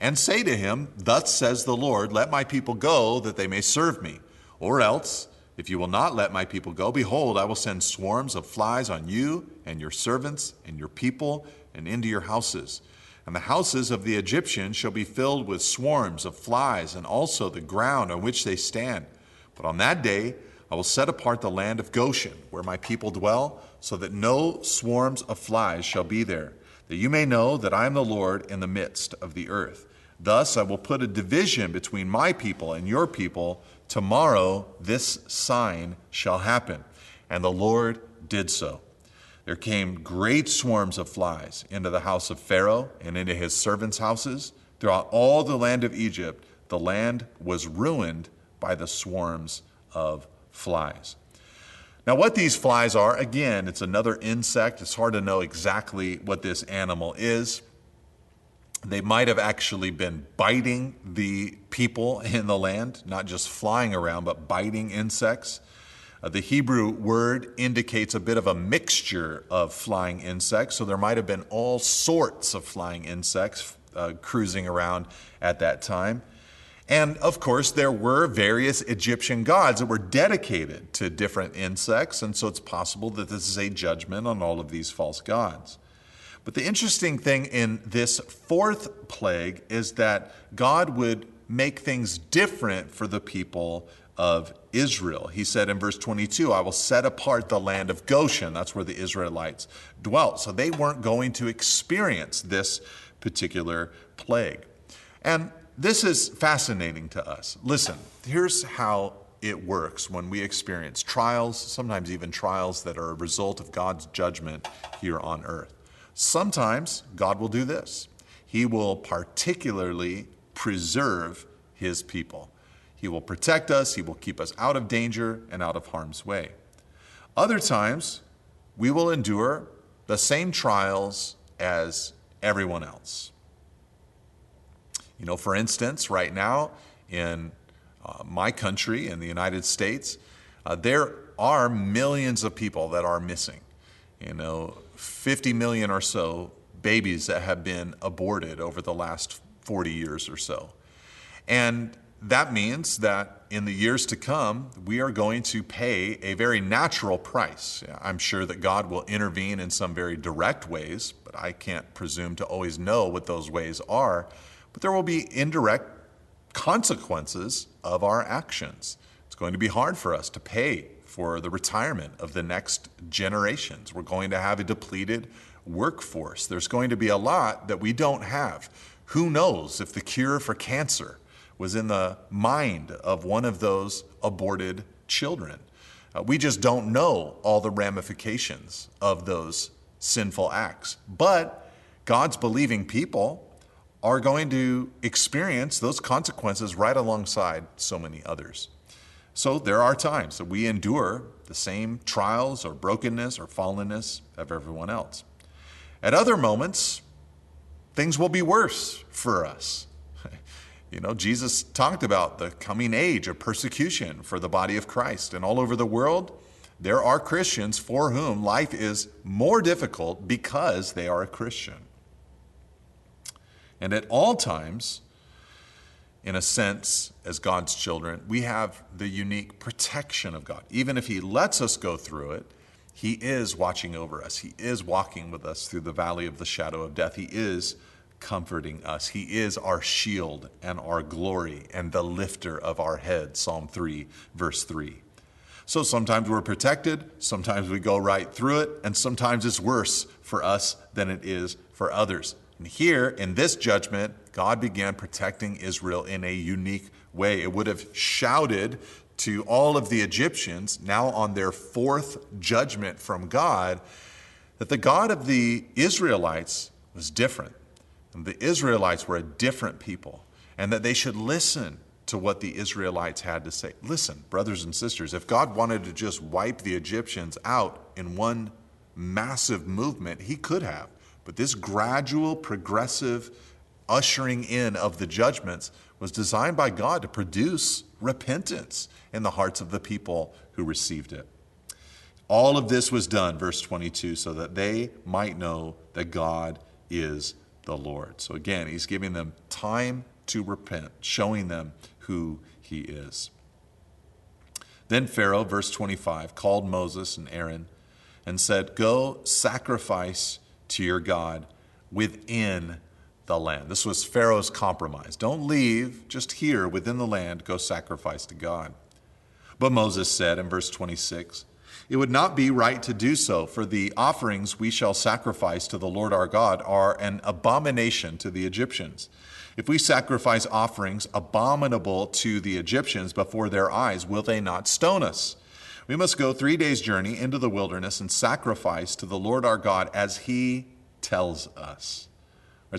and say to him, Thus says the Lord, let my people go that they may serve me. Or else, if you will not let my people go, behold, I will send swarms of flies on you and your servants and your people and into your houses. And the houses of the Egyptians shall be filled with swarms of flies, and also the ground on which they stand. But on that day I will set apart the land of Goshen, where my people dwell, so that no swarms of flies shall be there, that you may know that I am the Lord in the midst of the earth. Thus I will put a division between my people and your people Tomorrow this sign shall happen. And the Lord did so. There came great swarms of flies into the house of Pharaoh and into his servants' houses. Throughout all the land of Egypt, the land was ruined by the swarms of flies. Now, what these flies are, again, it's another insect. It's hard to know exactly what this animal is. They might have actually been biting the people in the land, not just flying around, but biting insects. Uh, the Hebrew word indicates a bit of a mixture of flying insects, so there might have been all sorts of flying insects uh, cruising around at that time. And of course, there were various Egyptian gods that were dedicated to different insects, and so it's possible that this is a judgment on all of these false gods. But the interesting thing in this fourth plague is that God would make things different for the people of Israel. He said in verse 22, I will set apart the land of Goshen. That's where the Israelites dwelt. So they weren't going to experience this particular plague. And this is fascinating to us. Listen, here's how it works when we experience trials, sometimes even trials that are a result of God's judgment here on earth. Sometimes God will do this. He will particularly preserve his people. He will protect us, he will keep us out of danger and out of harm's way. Other times, we will endure the same trials as everyone else. You know, for instance, right now in uh, my country, in the United States, uh, there are millions of people that are missing. You know, 50 million or so babies that have been aborted over the last 40 years or so. And that means that in the years to come, we are going to pay a very natural price. I'm sure that God will intervene in some very direct ways, but I can't presume to always know what those ways are. But there will be indirect consequences of our actions. It's going to be hard for us to pay for the retirement of the next generations. We're going to have a depleted workforce. There's going to be a lot that we don't have. Who knows if the cure for cancer was in the mind of one of those aborted children? Uh, we just don't know all the ramifications of those sinful acts. But God's believing people are going to experience those consequences right alongside so many others. So there are times that we endure the same trials or brokenness or fallenness of everyone else. At other moments, things will be worse for us. You know, Jesus talked about the coming age of persecution for the body of Christ. And all over the world, there are Christians for whom life is more difficult because they are a Christian. And at all times, in a sense, as God's children, we have the unique protection of God. Even if He lets us go through it, He is watching over us. He is walking with us through the valley of the shadow of death. He is comforting us. He is our shield and our glory and the lifter of our head. Psalm 3, verse 3. So sometimes we're protected, sometimes we go right through it, and sometimes it's worse for us than it is for others. And here in this judgment, God began protecting Israel in a unique way. It would have shouted to all of the Egyptians, now on their fourth judgment from God, that the God of the Israelites was different the Israelites were a different people and that they should listen to what the Israelites had to say. Listen, brothers and sisters, if God wanted to just wipe the Egyptians out in one massive movement, he could have. But this gradual, progressive ushering in of the judgments was designed by God to produce repentance in the hearts of the people who received it. All of this was done, verse 22, so that they might know that God is the Lord. So again, he's giving them time to repent, showing them who he is. Then Pharaoh, verse 25, called Moses and Aaron and said, Go sacrifice to your God within the land. This was Pharaoh's compromise. Don't leave, just here within the land, go sacrifice to God. But Moses said in verse 26, it would not be right to do so, for the offerings we shall sacrifice to the Lord our God are an abomination to the Egyptians. If we sacrifice offerings abominable to the Egyptians before their eyes, will they not stone us? We must go three days' journey into the wilderness and sacrifice to the Lord our God as he tells us.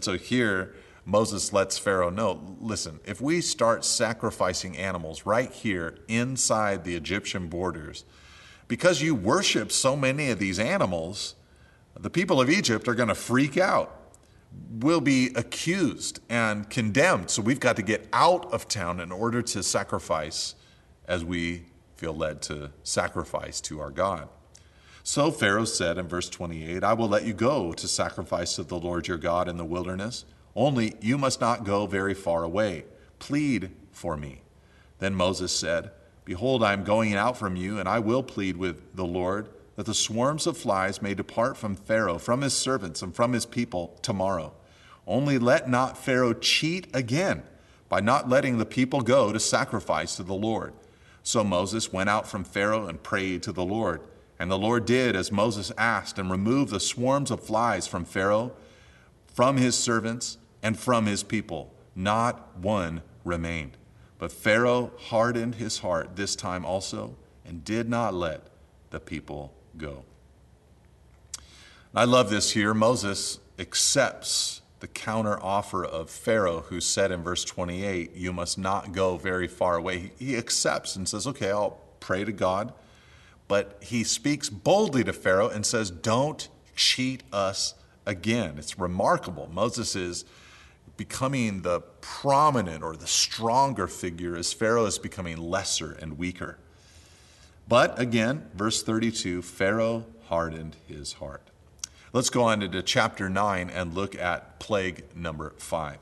So here, Moses lets Pharaoh know listen, if we start sacrificing animals right here inside the Egyptian borders, because you worship so many of these animals, the people of Egypt are going to freak out. We'll be accused and condemned. So we've got to get out of town in order to sacrifice as we feel led to sacrifice to our God. So Pharaoh said in verse 28 I will let you go to sacrifice to the Lord your God in the wilderness, only you must not go very far away. Plead for me. Then Moses said, Behold, I am going out from you, and I will plead with the Lord that the swarms of flies may depart from Pharaoh, from his servants, and from his people tomorrow. Only let not Pharaoh cheat again by not letting the people go to sacrifice to the Lord. So Moses went out from Pharaoh and prayed to the Lord. And the Lord did as Moses asked and removed the swarms of flies from Pharaoh, from his servants, and from his people. Not one remained. But Pharaoh hardened his heart this time also and did not let the people go. I love this here. Moses accepts the counter offer of Pharaoh, who said in verse 28, You must not go very far away. He accepts and says, Okay, I'll pray to God. But he speaks boldly to Pharaoh and says, Don't cheat us again. It's remarkable. Moses is becoming the prominent or the stronger figure as Pharaoh is becoming lesser and weaker. But again, verse 32 Pharaoh hardened his heart. Let's go on into chapter 9 and look at plague number 5.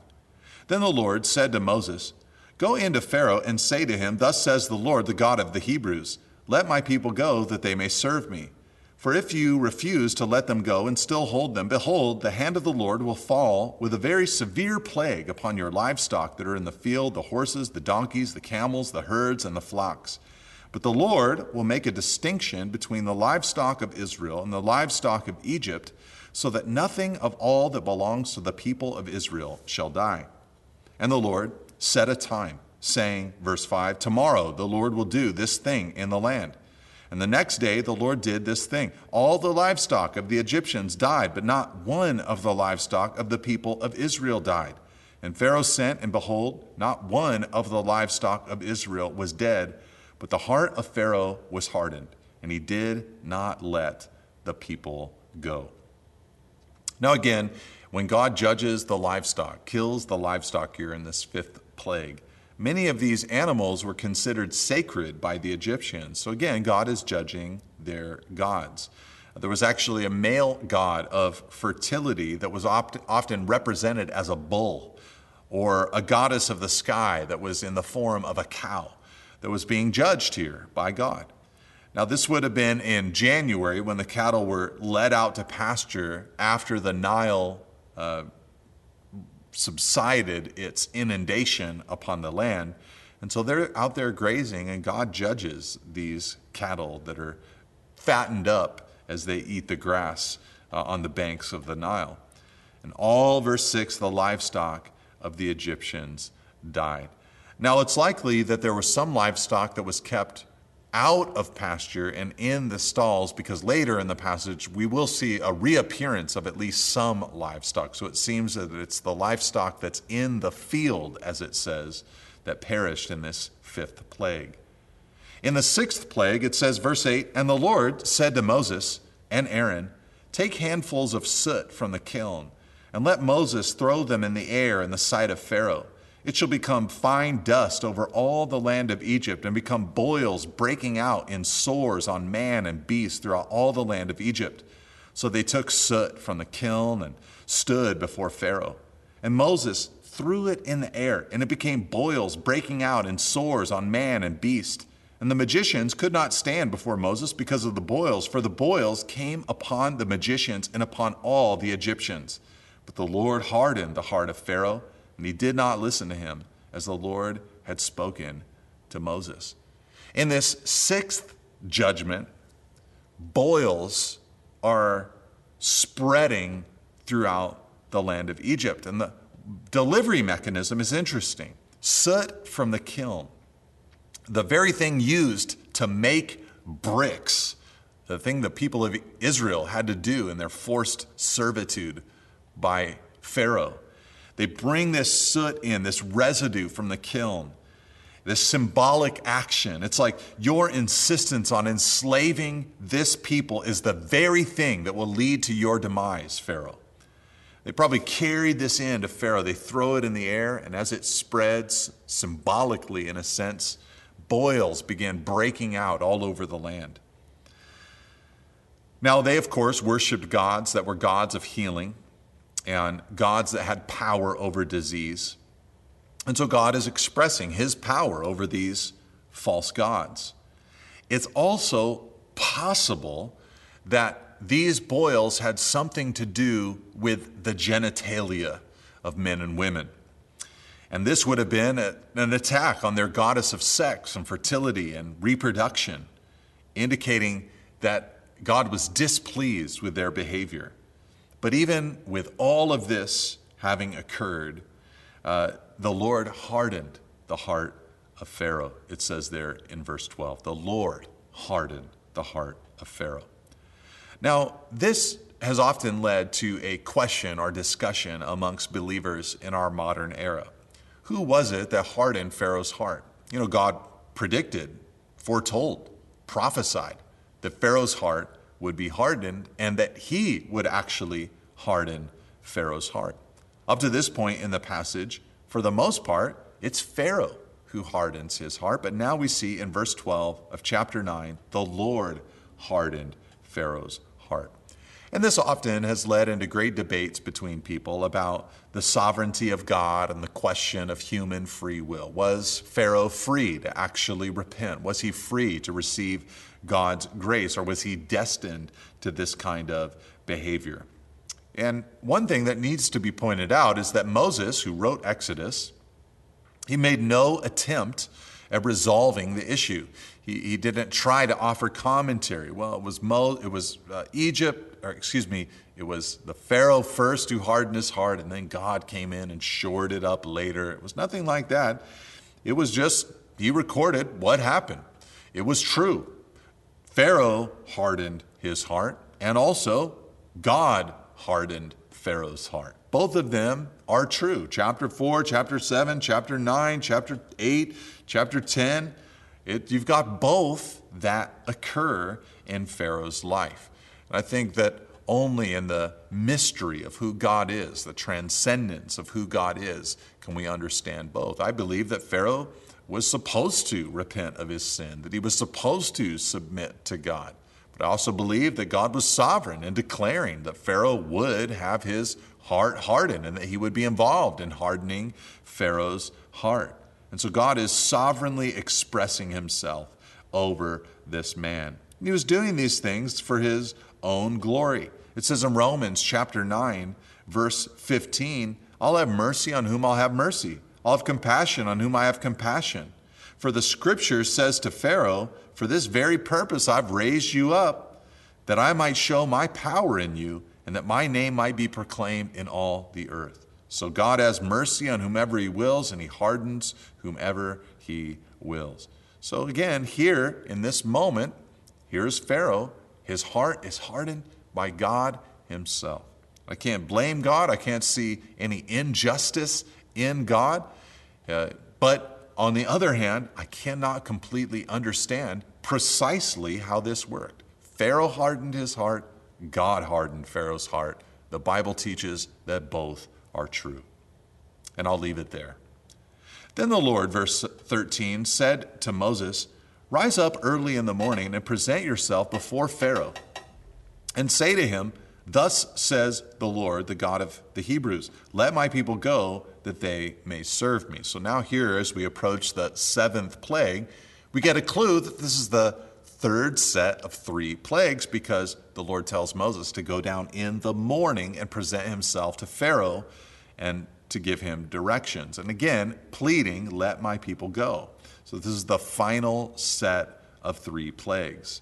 Then the Lord said to Moses, Go into Pharaoh and say to him, Thus says the Lord, the God of the Hebrews, Let my people go, that they may serve me. For if you refuse to let them go and still hold them, behold, the hand of the Lord will fall with a very severe plague upon your livestock that are in the field the horses, the donkeys, the camels, the herds, and the flocks. But the Lord will make a distinction between the livestock of Israel and the livestock of Egypt, so that nothing of all that belongs to the people of Israel shall die. And the Lord set a time, saying, verse 5 Tomorrow the Lord will do this thing in the land. And the next day the Lord did this thing. All the livestock of the Egyptians died, but not one of the livestock of the people of Israel died. And Pharaoh sent, and behold, not one of the livestock of Israel was dead, but the heart of Pharaoh was hardened, and he did not let the people go. Now, again, when God judges the livestock, kills the livestock here in this fifth plague. Many of these animals were considered sacred by the Egyptians. So again, God is judging their gods. There was actually a male god of fertility that was often represented as a bull, or a goddess of the sky that was in the form of a cow that was being judged here by God. Now, this would have been in January when the cattle were led out to pasture after the Nile uh, subsided its inundation upon the land. And so they're out there grazing, and God judges these cattle that are fattened up as they eat the grass uh, on the banks of the Nile. And all, verse 6, the livestock of the Egyptians died. Now, it's likely that there was some livestock that was kept out of pasture and in the stalls because later in the passage we will see a reappearance of at least some livestock. So it seems that it's the livestock that's in the field, as it says, that perished in this fifth plague. In the sixth plague, it says, verse 8, And the Lord said to Moses and Aaron, Take handfuls of soot from the kiln, and let Moses throw them in the air in the sight of Pharaoh it shall become fine dust over all the land of Egypt and become boils breaking out in sores on man and beast throughout all the land of Egypt. So they took soot from the kiln and stood before Pharaoh. And Moses threw it in the air, and it became boils breaking out in sores on man and beast. And the magicians could not stand before Moses because of the boils, for the boils came upon the magicians and upon all the Egyptians. But the Lord hardened the heart of Pharaoh and he did not listen to him as the Lord had spoken to Moses. In this sixth judgment, boils are spreading throughout the land of Egypt. And the delivery mechanism is interesting soot from the kiln, the very thing used to make bricks, the thing the people of Israel had to do in their forced servitude by Pharaoh. They bring this soot in, this residue from the kiln, this symbolic action. It's like your insistence on enslaving this people is the very thing that will lead to your demise, Pharaoh. They probably carried this in to Pharaoh. They throw it in the air, and as it spreads, symbolically in a sense, boils begin breaking out all over the land. Now, they, of course, worshiped gods that were gods of healing and gods that had power over disease. And so God is expressing his power over these false gods. It's also possible that these boils had something to do with the genitalia of men and women. And this would have been a, an attack on their goddess of sex and fertility and reproduction, indicating that God was displeased with their behavior. But even with all of this having occurred, uh, the Lord hardened the heart of Pharaoh. It says there in verse 12. The Lord hardened the heart of Pharaoh. Now, this has often led to a question or discussion amongst believers in our modern era. Who was it that hardened Pharaoh's heart? You know, God predicted, foretold, prophesied that Pharaoh's heart would be hardened and that he would actually harden Pharaoh's heart. Up to this point in the passage, for the most part, it's Pharaoh who hardens his heart. But now we see in verse 12 of chapter 9, the Lord hardened Pharaoh's heart. And this often has led into great debates between people about the sovereignty of God and the question of human free will. Was Pharaoh free to actually repent? Was he free to receive God's grace, or was he destined to this kind of behavior? And one thing that needs to be pointed out is that Moses, who wrote Exodus, he made no attempt at resolving the issue. He, he didn't try to offer commentary. Well, it was Mo, it was uh, Egypt, or excuse me, it was the Pharaoh first who hardened his heart, and then God came in and shored it up later. It was nothing like that. It was just he recorded what happened. It was true. Pharaoh hardened his heart, and also God hardened Pharaoh's heart. Both of them are true. Chapter 4, chapter 7, chapter 9, chapter 8, chapter 10. It, you've got both that occur in Pharaoh's life. And I think that only in the mystery of who God is, the transcendence of who God is, can we understand both. I believe that Pharaoh was supposed to repent of his sin, that he was supposed to submit to God. But I also believe that God was sovereign in declaring that Pharaoh would have his heart hardened and that he would be involved in hardening Pharaoh's heart. And so God is sovereignly expressing himself over this man. He was doing these things for his own glory. It says in Romans chapter 9, verse 15, I'll have mercy on whom I'll have mercy. I'll have compassion on whom I have compassion. For the scripture says to Pharaoh, For this very purpose I've raised you up, that I might show my power in you, and that my name might be proclaimed in all the earth. So God has mercy on whomever he wills, and he hardens whomever he wills. So again, here in this moment, here's Pharaoh. His heart is hardened by God himself. I can't blame God. I can't see any injustice in God. Uh, but on the other hand, I cannot completely understand precisely how this worked. Pharaoh hardened his heart, God hardened Pharaoh's heart. The Bible teaches that both are true. And I'll leave it there. Then the Lord, verse 13, said to Moses, Rise up early in the morning and present yourself before Pharaoh, and say to him, Thus says the Lord, the God of the Hebrews, Let my people go that they may serve me. So now, here, as we approach the seventh plague, we get a clue that this is the third set of three plagues because the Lord tells Moses to go down in the morning and present himself to Pharaoh and to give him directions. And again, pleading, let my people go. So this is the final set of three plagues.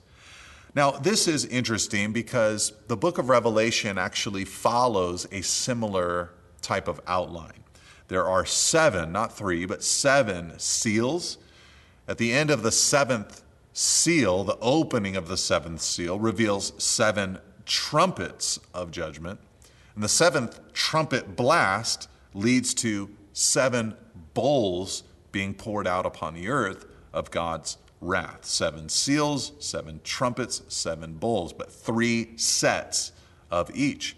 Now, this is interesting because the book of Revelation actually follows a similar type of outline. There are seven, not three, but seven seals. At the end of the seventh seal, the opening of the seventh seal, reveals seven trumpets of judgment. And the seventh trumpet blast leads to seven bowls being poured out upon the earth of God's wrath. Seven seals, seven trumpets, seven bowls, but three sets of each.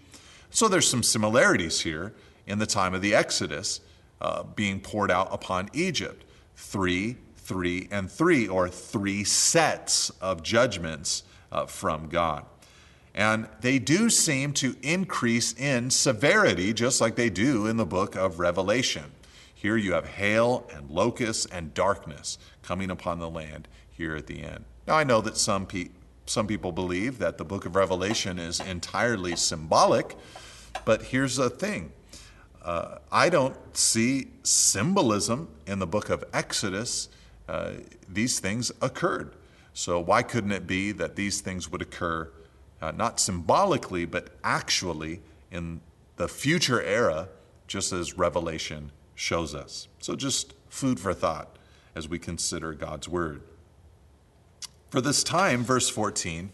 So there's some similarities here in the time of the Exodus uh, being poured out upon Egypt. Three three and three, or three sets of judgments uh, from God. And they do seem to increase in severity, just like they do in the book of Revelation. Here you have hail and locusts and darkness coming upon the land here at the end. Now, I know that some, pe- some people believe that the book of Revelation is entirely symbolic, but here's the thing uh, I don't see symbolism in the book of Exodus uh, these things occurred. So, why couldn't it be that these things would occur uh, not symbolically, but actually in the future era, just as Revelation shows us? So, just food for thought as we consider God's Word. For this time, verse 14,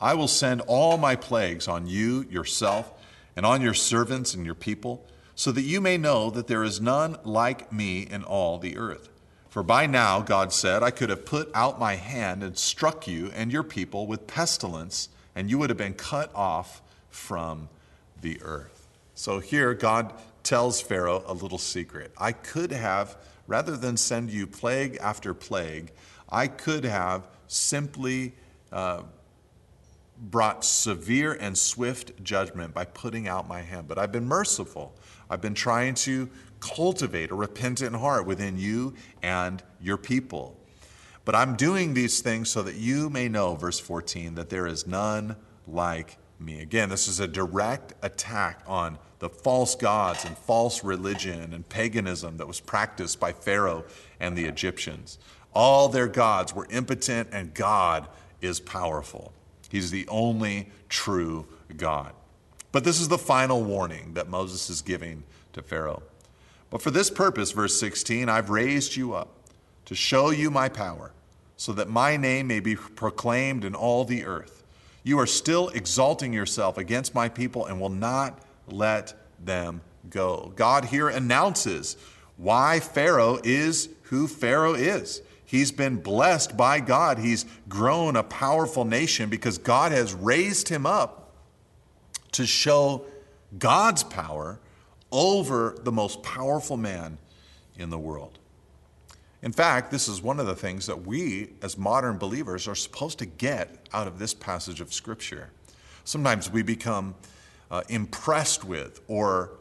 I will send all my plagues on you, yourself, and on your servants and your people, so that you may know that there is none like me in all the earth. For by now, God said, I could have put out my hand and struck you and your people with pestilence, and you would have been cut off from the earth. So here, God tells Pharaoh a little secret. I could have, rather than send you plague after plague, I could have simply uh, brought severe and swift judgment by putting out my hand, but I've been merciful. I've been trying to cultivate a repentant heart within you and your people. But I'm doing these things so that you may know, verse 14, that there is none like me. Again, this is a direct attack on the false gods and false religion and paganism that was practiced by Pharaoh and the Egyptians. All their gods were impotent, and God is powerful. He's the only true God. But this is the final warning that Moses is giving to Pharaoh. But for this purpose, verse 16, I've raised you up to show you my power, so that my name may be proclaimed in all the earth. You are still exalting yourself against my people and will not let them go. God here announces why Pharaoh is who Pharaoh is. He's been blessed by God. He's grown a powerful nation because God has raised him up to show God's power over the most powerful man in the world. In fact, this is one of the things that we, as modern believers, are supposed to get out of this passage of Scripture. Sometimes we become uh, impressed with or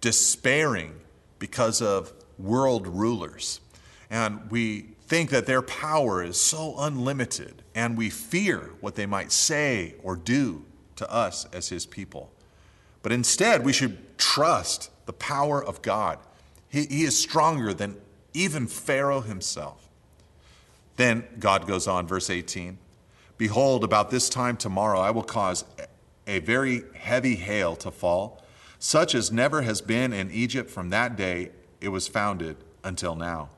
despairing because of world rulers. And we think that their power is so unlimited, and we fear what they might say or do to us as His people. But instead, we should trust the power of God. He, he is stronger than even Pharaoh himself. Then God goes on, verse 18 Behold, about this time tomorrow I will cause a very heavy hail to fall, such as never has been in Egypt from that day it was founded until now.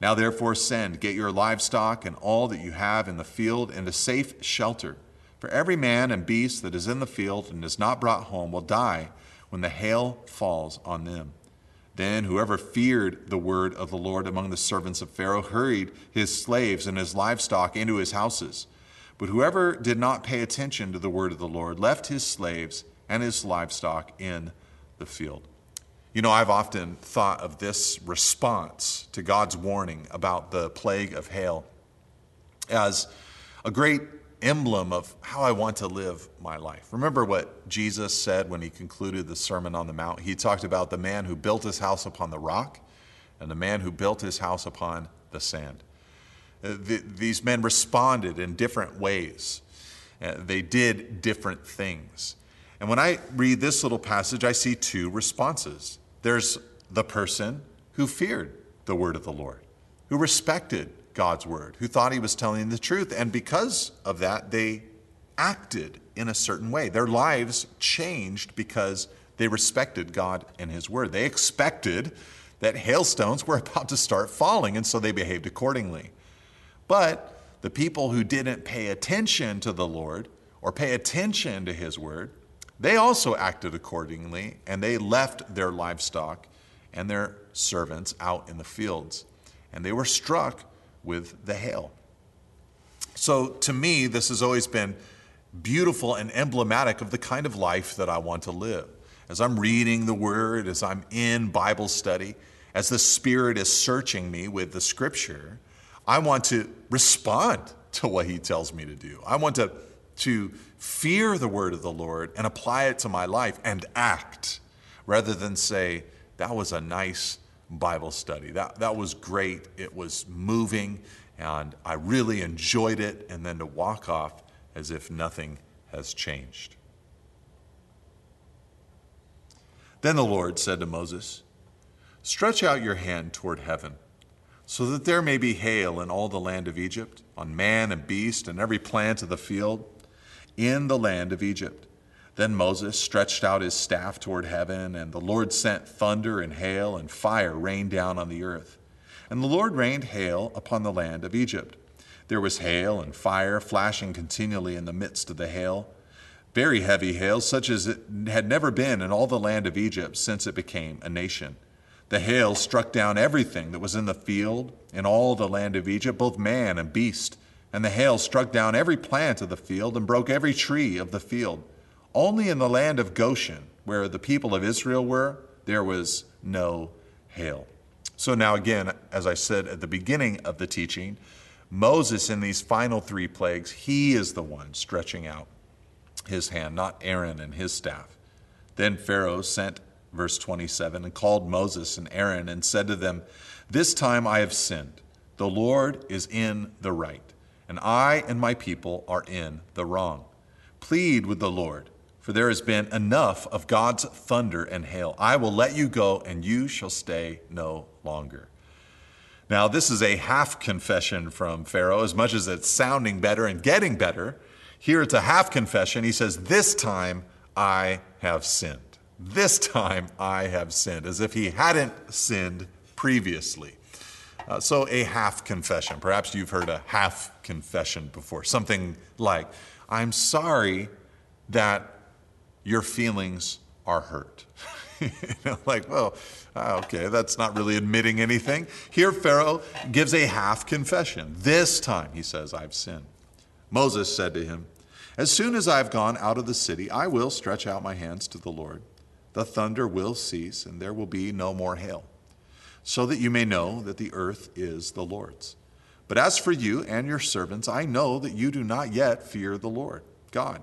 Now therefore send, get your livestock and all that you have in the field into safe shelter. For every man and beast that is in the field and is not brought home will die when the hail falls on them. Then whoever feared the word of the Lord among the servants of Pharaoh hurried his slaves and his livestock into his houses. But whoever did not pay attention to the word of the Lord left his slaves and his livestock in the field. You know, I've often thought of this response to God's warning about the plague of hail as a great emblem of how I want to live my life. Remember what Jesus said when he concluded the Sermon on the Mount? He talked about the man who built his house upon the rock and the man who built his house upon the sand. Uh, these men responded in different ways, uh, they did different things. And when I read this little passage, I see two responses. There's the person who feared the word of the Lord, who respected God's word, who thought he was telling the truth. And because of that, they acted in a certain way. Their lives changed because they respected God and his word. They expected that hailstones were about to start falling, and so they behaved accordingly. But the people who didn't pay attention to the Lord or pay attention to his word, they also acted accordingly, and they left their livestock and their servants out in the fields. And they were struck with the hail. So to me, this has always been beautiful and emblematic of the kind of life that I want to live. As I'm reading the Word, as I'm in Bible study, as the Spirit is searching me with the Scripture, I want to respond to what He tells me to do. I want to, to fear the Word of the Lord and apply it to my life and act rather than say, that was a nice Bible study. That, that was great. It was moving, and I really enjoyed it, and then to walk off as if nothing has changed. Then the Lord said to Moses, Stretch out your hand toward heaven, so that there may be hail in all the land of Egypt, on man and beast and every plant of the field, in the land of Egypt. Then Moses stretched out his staff toward heaven, and the Lord sent thunder and hail, and fire rained down on the earth. And the Lord rained hail upon the land of Egypt. There was hail and fire flashing continually in the midst of the hail, very heavy hail, such as it had never been in all the land of Egypt since it became a nation. The hail struck down everything that was in the field in all the land of Egypt, both man and beast. And the hail struck down every plant of the field and broke every tree of the field. Only in the land of Goshen, where the people of Israel were, there was no hail. So now, again, as I said at the beginning of the teaching, Moses in these final three plagues, he is the one stretching out his hand, not Aaron and his staff. Then Pharaoh sent, verse 27, and called Moses and Aaron and said to them, This time I have sinned. The Lord is in the right, and I and my people are in the wrong. Plead with the Lord, for there has been enough of God's thunder and hail. I will let you go, and you shall stay no longer. Now, this is a half confession from Pharaoh, as much as it's sounding better and getting better. Here it's a half confession. He says, This time I have sinned. This time I have sinned, as if he hadn't sinned previously. Uh, so, a half confession. Perhaps you've heard a half confession before. Something like, I'm sorry that your feelings are hurt. you know, like, well, uh, okay, that's not really admitting anything. Here, Pharaoh gives a half confession. This time, he says, I've sinned. Moses said to him, As soon as I have gone out of the city, I will stretch out my hands to the Lord. The thunder will cease, and there will be no more hail, so that you may know that the earth is the Lord's. But as for you and your servants, I know that you do not yet fear the Lord God.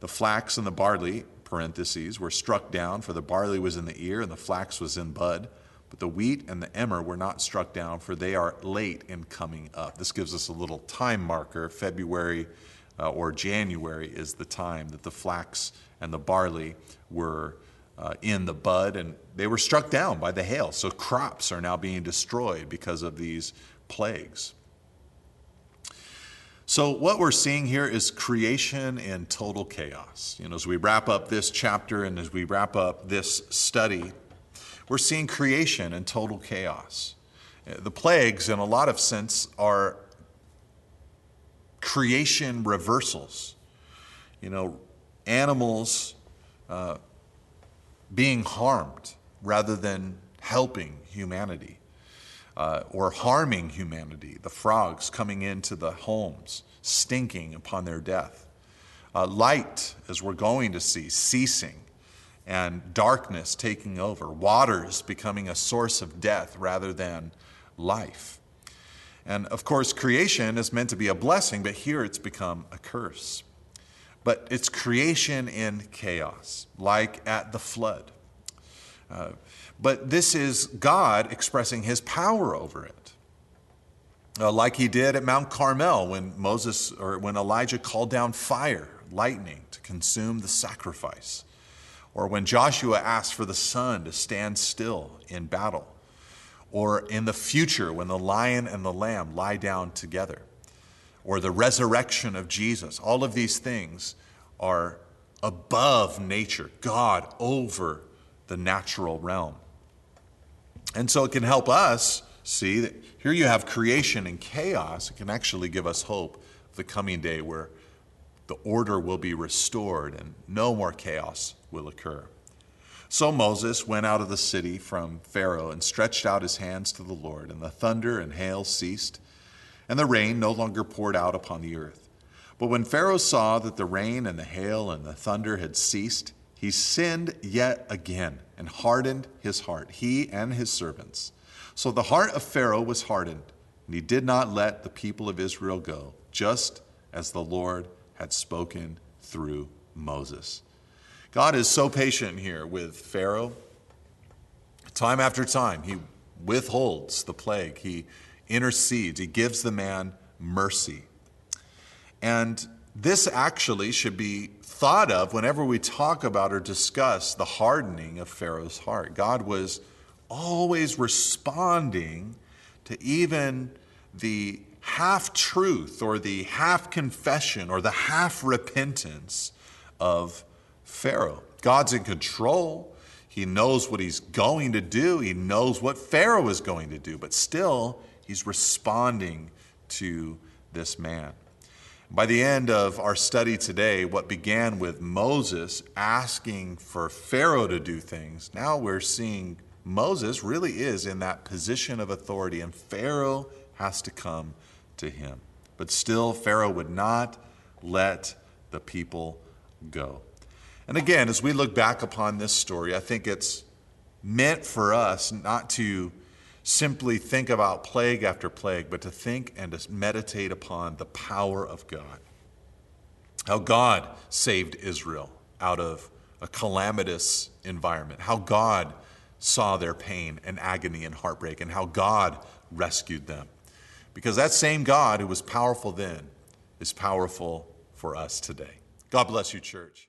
The flax and the barley, parentheses, were struck down, for the barley was in the ear and the flax was in bud. But the wheat and the emmer were not struck down, for they are late in coming up. This gives us a little time marker. February uh, or January is the time that the flax and the barley were uh, in the bud, and they were struck down by the hail. So crops are now being destroyed because of these plagues. So, what we're seeing here is creation in total chaos. You know, as we wrap up this chapter and as we wrap up this study, we're seeing creation in total chaos. The plagues, in a lot of sense, are creation reversals. You know, animals uh, being harmed rather than helping humanity uh, or harming humanity, the frogs coming into the homes, stinking upon their death. Uh, light, as we're going to see, ceasing, and darkness taking over. Waters becoming a source of death rather than life. And of course, creation is meant to be a blessing, but here it's become a curse. But it's creation in chaos, like at the flood. Uh, but this is God expressing his power over it. Uh, like he did at Mount Carmel when Moses or when Elijah called down fire, lightning to consume the sacrifice. Or when Joshua asked for the sun to stand still in battle. Or in the future when the lion and the lamb lie down together. Or the resurrection of Jesus. All of these things are above nature, God over the natural realm. And so it can help us see that here you have creation and chaos. It can actually give us hope of the coming day where the order will be restored and no more chaos will occur. So Moses went out of the city from Pharaoh and stretched out his hands to the Lord, and the thunder and hail ceased, and the rain no longer poured out upon the earth. But when Pharaoh saw that the rain and the hail and the thunder had ceased, he sinned yet again and hardened his heart, he and his servants. So the heart of Pharaoh was hardened, and he did not let the people of Israel go, just as the Lord had spoken through Moses. God is so patient here with Pharaoh. Time after time, he withholds the plague, he intercedes, he gives the man mercy. And this actually should be thought of whenever we talk about or discuss the hardening of Pharaoh's heart. God was always responding to even the half truth or the half confession or the half repentance of Pharaoh. God's in control. He knows what he's going to do. He knows what Pharaoh is going to do, but still, he's responding to this man. By the end of our study today, what began with Moses asking for Pharaoh to do things, now we're seeing Moses really is in that position of authority, and Pharaoh has to come to him. But still, Pharaoh would not let the people go. And again, as we look back upon this story, I think it's meant for us not to simply think about plague after plague, but to think and to meditate upon the power of God. how God saved Israel out of a calamitous environment, how God saw their pain and agony and heartbreak, and how God rescued them. Because that same God who was powerful then is powerful for us today. God bless you, church.